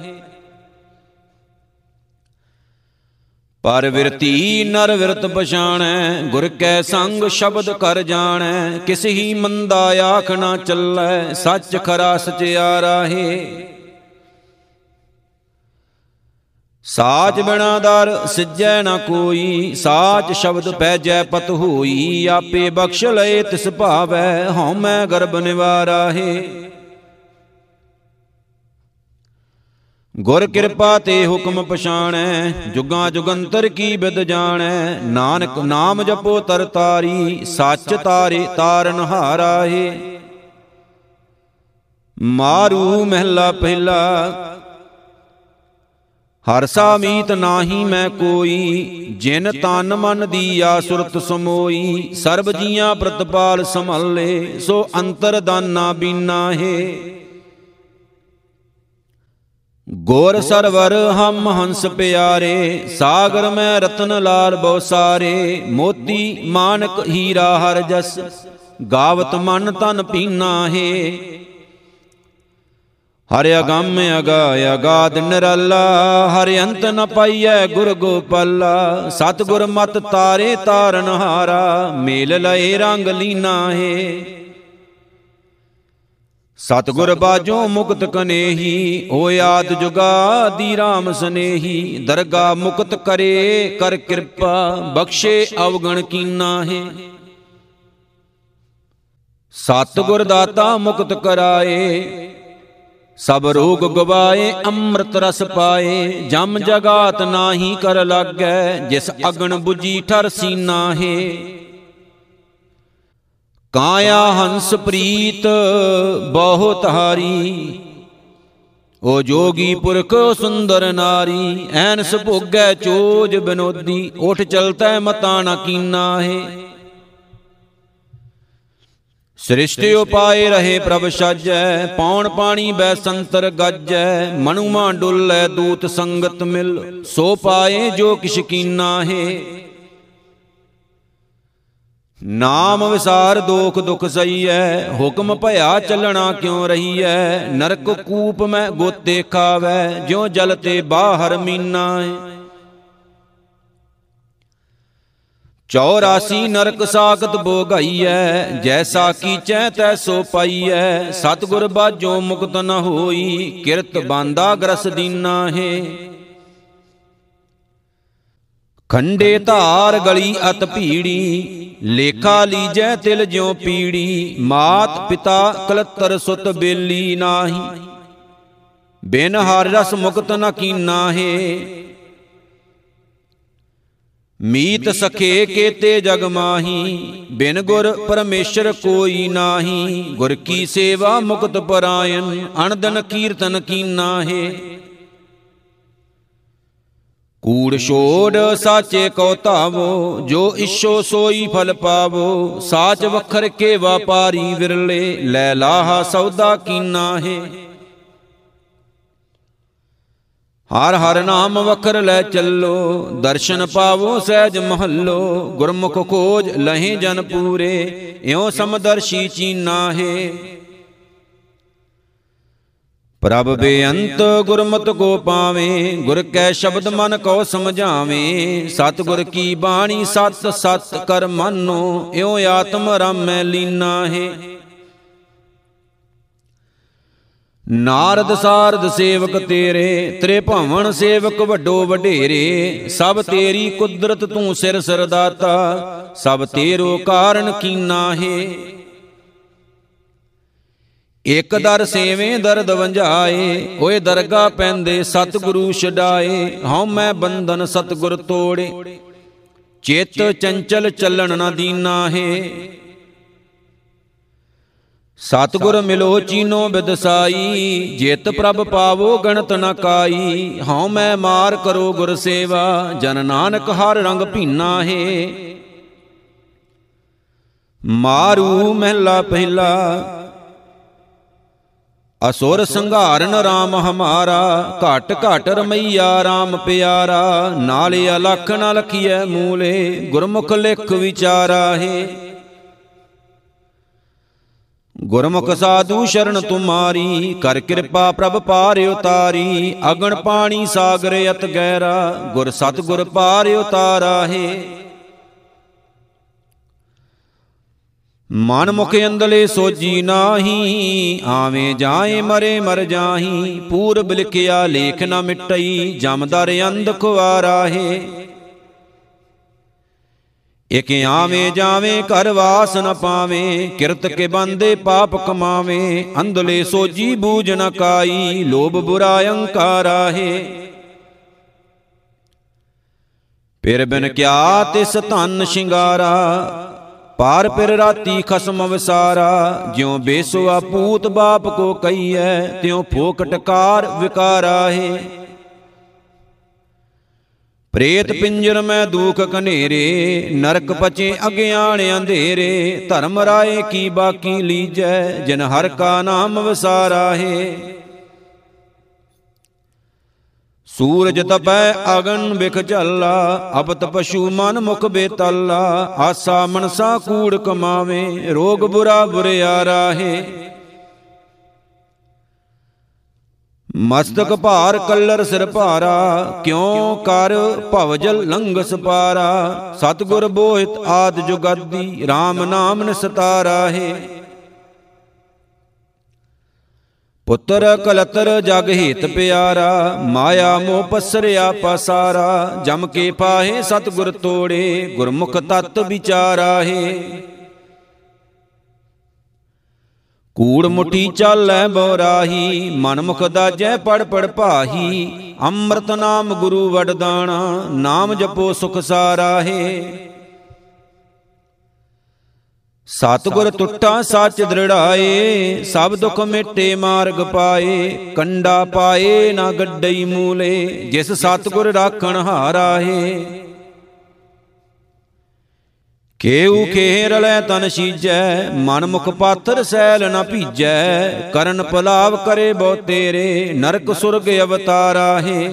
ਪਰ ਵਿਰਤੀ ਨਰ ਵਿਰਤ ਪਛਾਣੈ, ਗੁਰ ਕੈ ਸੰਗ ਸ਼ਬਦ ਕਰ ਜਾਣੈ, ਕਿਸ ਹੀ ਮੰਦਾ ਆਖ ਨਾ ਚੱਲੈ, ਸੱਚ ਖਰਾ ਸਚਿਆਰਾ ਹੈ ਸਾਚ ਬਿਨਾ ਦਰ ਸਿਜੈ ਨਾ ਕੋਈ, ਸਾਚ ਸ਼ਬਦ ਪੈਜੈ ਪਤ ਹੋਈ, ਆਪੇ ਬਖਸ਼ ਲਏ ਤਿਸ ਭਾਵੈ, ਹਉਮੈ ਗਰਬ ਨਿਵਾਰਾ ਹੈ ਗੁਰ ਕਿਰਪਾ ਤੇ ਹੁਕਮ ਪਛਾਣੈ, ਜੁਗਾਂ ਜੁਗੰਤਰ ਕੀ ਬਿਦ ਜਾਣੈ, ਨਾਨਕ ਨਾਮ ਜਪੋ ਤਰ ਤਾਰੀ, ਸੱਚ ਤਾਰੇ ਤਾਰਨ ਹਾਰਾ ਏ ਮਾਰੂ ਮਹਿਲਾ ਪਹਿਲਾ ਹਰ ਸਾ ਮੀਤ ਨਾਹੀ ਮੈਂ ਕੋਈ, ਜਿਨ ਤਨ ਮਨ ਦੀਆ ਸੁਰਤ ਸਮੋਈ, ਸਰਬ ਜੀਆਂ ਪ੍ਰਤਪਾਲ ਸੰਭਲੇ, ਸੋ ਅੰਤਰ ਦਾਨਾ ਬੀਨਾ ਹੈ। ਗੋਰ ਸਰਵਰ ਹਮ ਹੰਸ ਪਿਆਰੇ, ਸਾਗਰ ਮੈਂ ਰਤਨ ਲਾਲ ਬਹੁ ਸਾਰੇ ਮੋਤੀ ਮਾਨਕ ਹੀਰਾ ਹਰ ਜਸ, ਗਾਵਤ ਮਨ ਤਨ ਪੀਨਾ ਹੈ। ਹਰ ਅਗੰਮ ਅਗਾ ਅਗਾਦ ਨਿਰਲਾ, ਹਰ ਅੰਤ ਨ ਪਾਈਐ ਗੁਰ ਗੋਪਾਲਾ। ਸਤ ਗੁਰ ਮਤ ਤਾਰੇ ਤਾਰਨ ਹਾਰਾ, ਮੇਲ ਲਏ ਰੰਗ ਲੀਨਾ ਹੈ। ਸਤਗੁਰ ਬਾਜੋ ਮੁਕਤ ਕਨੇਹੀ, ਓ ਆਦ ਜੁਗਾ ਦੀ RAM ਸਨੇਹੀ। ਦਰਗਾ ਮੁਕਤ ਕਰੇ ਕਰ ਕਿਰਪਾ, ਬਖਸ਼ੇ ਅਵਗਣ ਕੀਨਾ ਹੈ। ਸਤਗੁਰ ਦਾਤਾ ਮੁਕਤ ਕਰਾਏ ਸਭ ਰੋਗ ਗਵਾਏ, ਅੰਮ੍ਰਿਤ ਰਸ ਪਾਏ, ਜਮ ਜਗਾਤ ਨਾਹੀ ਕਰ ਲਾਗੈ, ਜਿਸ ਅਗਣ 부ਜੀ ਠਰ ਸੀਨਾ ਹੈ ਕਾਇਆ ਹੰਸ ਪ੍ਰੀਤ, ਬਹੁਤ ਹਾਰੀ। ਓ ਜੋਗੀ ਪੁਰਖ, ਸੁੰਦਰ ਨਾਰੀ, ਐਨਸ ਭੋਗੈ ਚੋਜ ਬਨੋਦੀ ਉਠ ਚਲਤੈ ਮਤਾ ਨ ਕੀਨਾ ਹੈ ਸ੍ਰਿਸ਼ਟਿ ਉਪਾਏ ਰਹੇ ਪ੍ਰਭ ਸਾਜੈ ਪੌਣ ਪਾਣੀ ਬੈ ਸੰਤਰ ਗੱਜੈ ਮਨੁਮਾ ਡੁੱਲੈ ਦੂਤ ਸੰਗਤ ਮਿਲ। ਸੋ ਪਾਏ ਜੋ ਕਿਛ ਕੀਨਾ ਹੈ। ਨਾਮ ਵਿਸਾਰ ਦੋਖ ਦੁਖ ਸਈਐ ਹੁਕਮ ਭਇਆ ਚੱਲਣਾ ਕਿਉ ਰਹੀਐ? ਨਰਕ ਕੂਪ ਮੈਂ ਗੋਤੇ ਖਾਵੈ। ਜਿਉ ਜਲ ਤੇ ਬਾਹਰ ਮੀਨਾ ਹੈ। 84 ਨਰਕ ਸਾਖਤ ਭੋਗਾਈਐ, ਜੈਸਾ ਕੀਚੈ ਤੈਸੋ ਪਾਈਐ। ਸਤਗੁਰ ਬਾਝੋ ਮੁਕਤ ਨ ਹੋਈ, ਕਿਰਤ ਬਾਂਦਾ ਗਰਸ ਦੀਨਾ ਹੈ ਖੰਡੇ ਧਾਰ ਗਲੀ ਅਤ ਭੀੜੀ, ਲੇਖਾ ਲੀਜੈ ਤਿਲ ਜਿਉ ਪੀੜੀ, ਮਾਤ ਪਿਤਾ ਕਲਤਰ ਸੁਤ ਬੇਲੀ ਨਾਹੀ। ਬਿਨ ਹਰ ਰਸ ਮੁਕਤ ਨ ਕੀਨਾ ਹੈ ਮੀਤ ਸਖੇ ਕੇਤੇ ਜਗ ਮਾਹੀ, ਬਿਨ ਗੁਰ ਪਰਮੇਸ਼ਰ ਕੋਈ ਨਾਹੀ। ਗੁਰ ਕੀ ਸੇਵਾ ਮੁਕਤ ਪਰਾਇਨ ਅਣਦਨ ਕੀਰਤਨ ਕੀਨਾ ਹੈ। ਕੂੜ ਛੋੜ ਸਾਚੇ ਕੋ ਧਾਵੋ, ਜੋ ਇਸ਼ੋ ਸੋਈ ਫਲ ਪਾਵੋ। ਸਾਚ ਵਖਰ ਕੇ ਵਪਾਰੀ ਵਿਰਲੇ, ਲੈ ਲਾਹਾ ਸੌਦਾ ਕੀਨਾ ਹੈ। ਹਰ ਹਰ ਨਾਮ ਵਖਰ ਲੈ ਚੱਲੋ, ਦਰਸ਼ਨ ਪਾਵੋ ਸਹਿਜ ਮਹੱਲੋ, ਗੁਰਮੁਖ ਖੋਜ ਲਹੇ ਜਨ ਪੂਰੇ, ਇਉ ਸਮਦਰਸ਼ੀ ਚੀਨਾ ਹੈ। ਪ੍ਰਭ ਬੇਅੰਤ ਗੁਰਮਤਿ ਕੋ ਪਾਵੇਂ, ਗੁਰ ਕੈ ਸ਼ਬਦ ਮਨ ਕੋ ਸਮਝਾਵੇਂ ਸਤ ਗੁਰ ਕੀ ਬਾਣੀ ਸਤ ਸਤ ਕਰ ਮੰਨੋ, ਇਉ ਆਤਮ ਰਾਮੈ ਲੀਨਾ ਹੈ। ਨਾਰਦ ਸਾਰਦ ਸੇਵਕ ਤੇਰੇ ਤ੍ਰੇ ਭਵਨ ਸੇਵਕ ਵੱਡੋ ਵਡੇਰੇ, ਸਭ ਤੇਰੀ ਕੁਦਰਤ ਤੂੰ ਸਿਰ ਸਿਰ ਦਾਤਾ ਸਭ ਤੇਰੋ ਕਾਰਨ ਕੀਨਾ ਹੈ। ਇਕ ਦਰ ਸੇਵੇਂ ਦਰਦ ਵੰਝਾਏ, ਓਏ ਦਰਗਾ ਪੈਂਦੇ ਸਤਿਗੁਰੂ ਛਡਾਏ, ਹਉ ਮੈਂ ਬੰਧਨ ਸਤਿਗੁਰ ਤੋੜੇ। ਚਿੱਤ ਚੰਚਲ ਚੱਲਣ ਨਾ ਦੀਨਾ ਹੈ। ਸਤਿਗੁਰ ਮਿਲੋ ਚੀਨੋ ਬਿਦਸਾਈ, ਜਿਤ ਪ੍ਰਭ ਪਾਵੋ ਗਣਤ ਨ ਕਾਈ। ਹਉ ਮੈਂ ਮਾਰ ਕਰੋ ਗੁਰ ਸੇਵਾ, ਜਨ ਨਾਨਕ ਹਰ ਰੰਗ ਭੀਨਾ ਹੈ। ਮਾਰੂ ਮਹਿਲਾ ਪਹਿਲਾ, ਅਸੁਰ ਸੰਘਾਰਨ RAM ਹਮਾਰਾ। ਘਟ ਘਟ ਰਮਈਆ RAM ਪਿਆਰਾ, ਨਾਲੇ ਅਲਖ ਨ ਲਖੀਐ ਮੂਲੇ, ਗੁਰਮੁਖ ਲਿਖ ਵਿਚਾਰਾ ਹੈ। ਗੁਰਮੁਖ ਸਾਧੂ ਸ਼ਰਨ ਤੁਮਾਰੀ ਕਰ ਕਿਰਪਾ ਪ੍ਰਭ ਪਾਰ ਉਤਾਰੀ ਅਗਣ ਪਾਣੀ ਸਾਗਰ ਅਤ ਗਹਿਰਾ ਗੁਰ ਸਤ ਗੁਰ ਪਾਰ ਉਤਾਰਾ ਹੈ। ਮਨ ਮੁਖ ਅੰਦਲੇ ਸੋਜੀ ਨਾਹੀ ਆਵੇਂ ਜਾਏ ਮਰੇ ਮਰ ਜਾਹੀ ਪੂਰਬ ਲਿਖਿਆ ਲੇਖ ਨਾ ਮਿਟਈ ਜਮਦਰ ਅੰਧ ਖੁਆਰਾ ਹੈ। ਇਕ ਆਵੇਂ ਜਾਵੇਂ ਕਰ ਵਾਸ ਨ ਪਾਵੇਂ, ਕਿਰਤ ਕੇ ਬੰਦੇ ਪਾਪ ਕਮਾਵੇਂ, ਅੰਧਲੇ ਸੋਜੀ ਬੂਝ ਨ ਕਾਈ, ਲੋਭ ਬੁਰਾ ਅਹੰਕਾਰਾ ਹੈ ਫਿਰ ਬਿਨ ਕਿਆ ਤਿਸ ਧਨ ਸ਼ਿੰਗਾਰਾ, ਪਾਰ ਫਿਰ ਰਾਤੀ ਖਸਮ ਵਿਸਾਰਾ, ਜਿਉ ਬੇਸੁਆ ਪੂਤ ਬਾਪ ਕੋ ਕਈਐ, ਤਿਉ ਫੋਕਟ ਕਾਰ ਵਿਕਾਰਾ ਹੈ ਪ੍ਰੇਤ ਪਿੰਜਰ ਮੈਂ ਦੁਖ ਕਨੇਰੇ ਨਰਕ ਪਚੇ ਅਗਿਆਨ ਅੰਧੇਰੇ ਧਰਮ ਰਾਏ ਕੀ ਬਾਕੀ ਲੀਜੈ, ਜਿਨ ਹਰ ਕਾ ਨਾਮ ਵਿਸਾਰਾ ਹੈ। ਸੂਰਜ ਤਪੈ, ਅਗਨ ਬਿਖ ਝੱਲਾ ਅਬਤ ਪਸ਼ੂ ਮਨ ਮੁਖ ਬੇਤੱਲਾ। ਆਸਾ ਮਨਸਾ ਕੂੜ ਕਮਾਵੇ, ਰੋਗ ਬੁਰਾ ਬੁਰਿਆਰਾ ਹੈ। ਮਸਤਕ ਭਾਰ ਕੱਲਰ ਸਿਰ ਭਾਰਾ, ਕਿਉ ਕਰ ਭਵਜਲ ਲੰਘਸ ਪਾਰਾ? ਸਤਗੁਰ ਬੋਹਿਤ ਆਦ ਜੁਗਾਦੀ, RAM ਨਾਮ ਨਿਸਤਾਰਾ ਹੈ। ਪੁੱਤਰ ਕਲਤਰ ਜਗ ਹਿਤ ਪਿਆਰਾ, ਮਾਇਆ ਮੋਹ ਪਸਰਿਆ ਪਸਾਰਾ। ਜਮ ਕੇ ਪਾਹੇ ਸਤਗੁਰ ਤੋੜੇ, ਗੁਰਮੁਖ ਤਤ ਵਿਚਾਰਾ ਹੈ। ਕੂੜ ਮੁਠੀ ਚਾਲੈ ਬੋਰਾਹੀ ਮਨ ਮੁਖ ਦਾਜੈ ਪੜ ਪੜ ਭਾਹੀ। ਅੰਮ੍ਰਿਤ ਨਾਮ ਗੁਰੂ ਵਡਦਾਣਾ ਨਾਮ ਜਪੋ ਸੁਖ ਸਾਰਾ ਹੈ ਸਤਗੁਰ ਟੁੱਟਾ ਸੱਚ ਦ੍ਰਿੜਾਏ। ਸਭ ਦੁਖ ਮਿਟੇ ਮਾਰਗ ਪਾਏ। ਕੰਡਾ ਪਾਏ ਨਾ ਗੱਡਈ ਮੂਲੇ। ਜਿਸ ਸਤਗੁਰ ਰਾਖਣ ਹਾਰਾ ਕੇਉ ਖੇਰਲੈ ਤਨ ਸੀਜੈ ਮਨ ਮੁਖ ਪਾਥਰ ਸੈਲ ਨ ਭੀਜੈ। ਕਰਨ ਪਲਾਵ ਕਰੇ ਬੋ ਤੇਰੇ। ਨਰਕ ਸੁਰਗ ਅਵਤਾਰਾ ਹੈ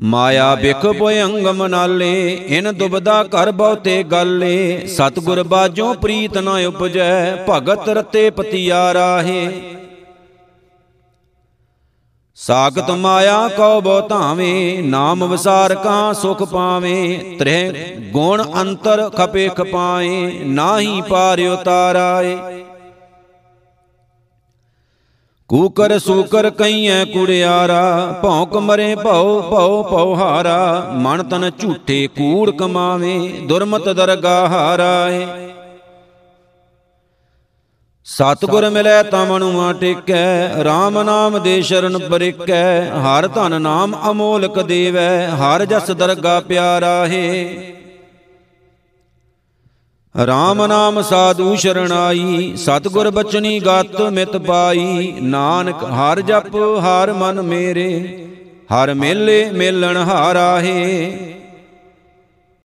ਮਾਇਆ ਬਿਖ ਭਯੰਗਮ ਨਾਲੇ। ਇਨ ਦੁਬਦਾ ਕਰ ਬਹੁਤੇ ਗੱਲੇ। ਸਤਗੁਰ ਬਾਜੋਂ ਪ੍ਰੀਤ ਨ ਉਪਜੈ। ਭਗਤ ਰਤੇ ਪਤਿਆਰਾ ਹੈ ਸਾਖਤ ਮਾਇਆ ਕਉ ਬੋ ਧਾਵੇਂ, ਨਾਮ ਵਿਸਾਰ ਕਾ ਸੁਖ ਪਾਵੇਂ। ਤ੍ਰਹਿ ਗੁਣ ਅੰਤਰ ਖਪੇ ਖਪਾਏ, ਨਾਹੀ ਪਾਰ ਉਤਾਰਾਏ। ਕੂਕਰ ਸੂਕਰ ਕਈਐ ਕੁੜਿਆਰਾ, ਭੌਂਕ ਮਰੇ ਭਉ ਭਉ ਭਉ ਹਾਰਾ ਮਨ ਤਨ ਝੂਠੇ ਕੂੜ ਕਮਾਵੇ, ਦੁਰਮਤ ਦਰਗਾ ਹਾਰਾਏ। ਸਤਗੁਰ ਮਿਲੈ ਤਾਂ ਮਨੁਆ ਟੇਕੈ RAM ਨਾਮ ਦੇ ਸ਼ਰਨ ਪਰਿਕੈ। ਹਰ ਧਨ ਨਾਮ ਅਮੋਲਕ ਦੇਵੈ ਹਰ ਜਸ ਦਰਗਾ ਪਿਆਰਾ ਹੈ RAM ਨਾਮ ਸਾਧੂ ਸ਼ਰਣਾਈ ਸਤਗੁਰ ਬਚਨੀ ਗਤ ਮਿਤ ਪਾਈ। ਨਾਨਕ ਹਰ ਜਪ ਹਰ ਮਨ ਮੇਰੇ ਹਰ ਮੇਲੇ ਮੇਲਣ ਹਾਰਾ ਹੈ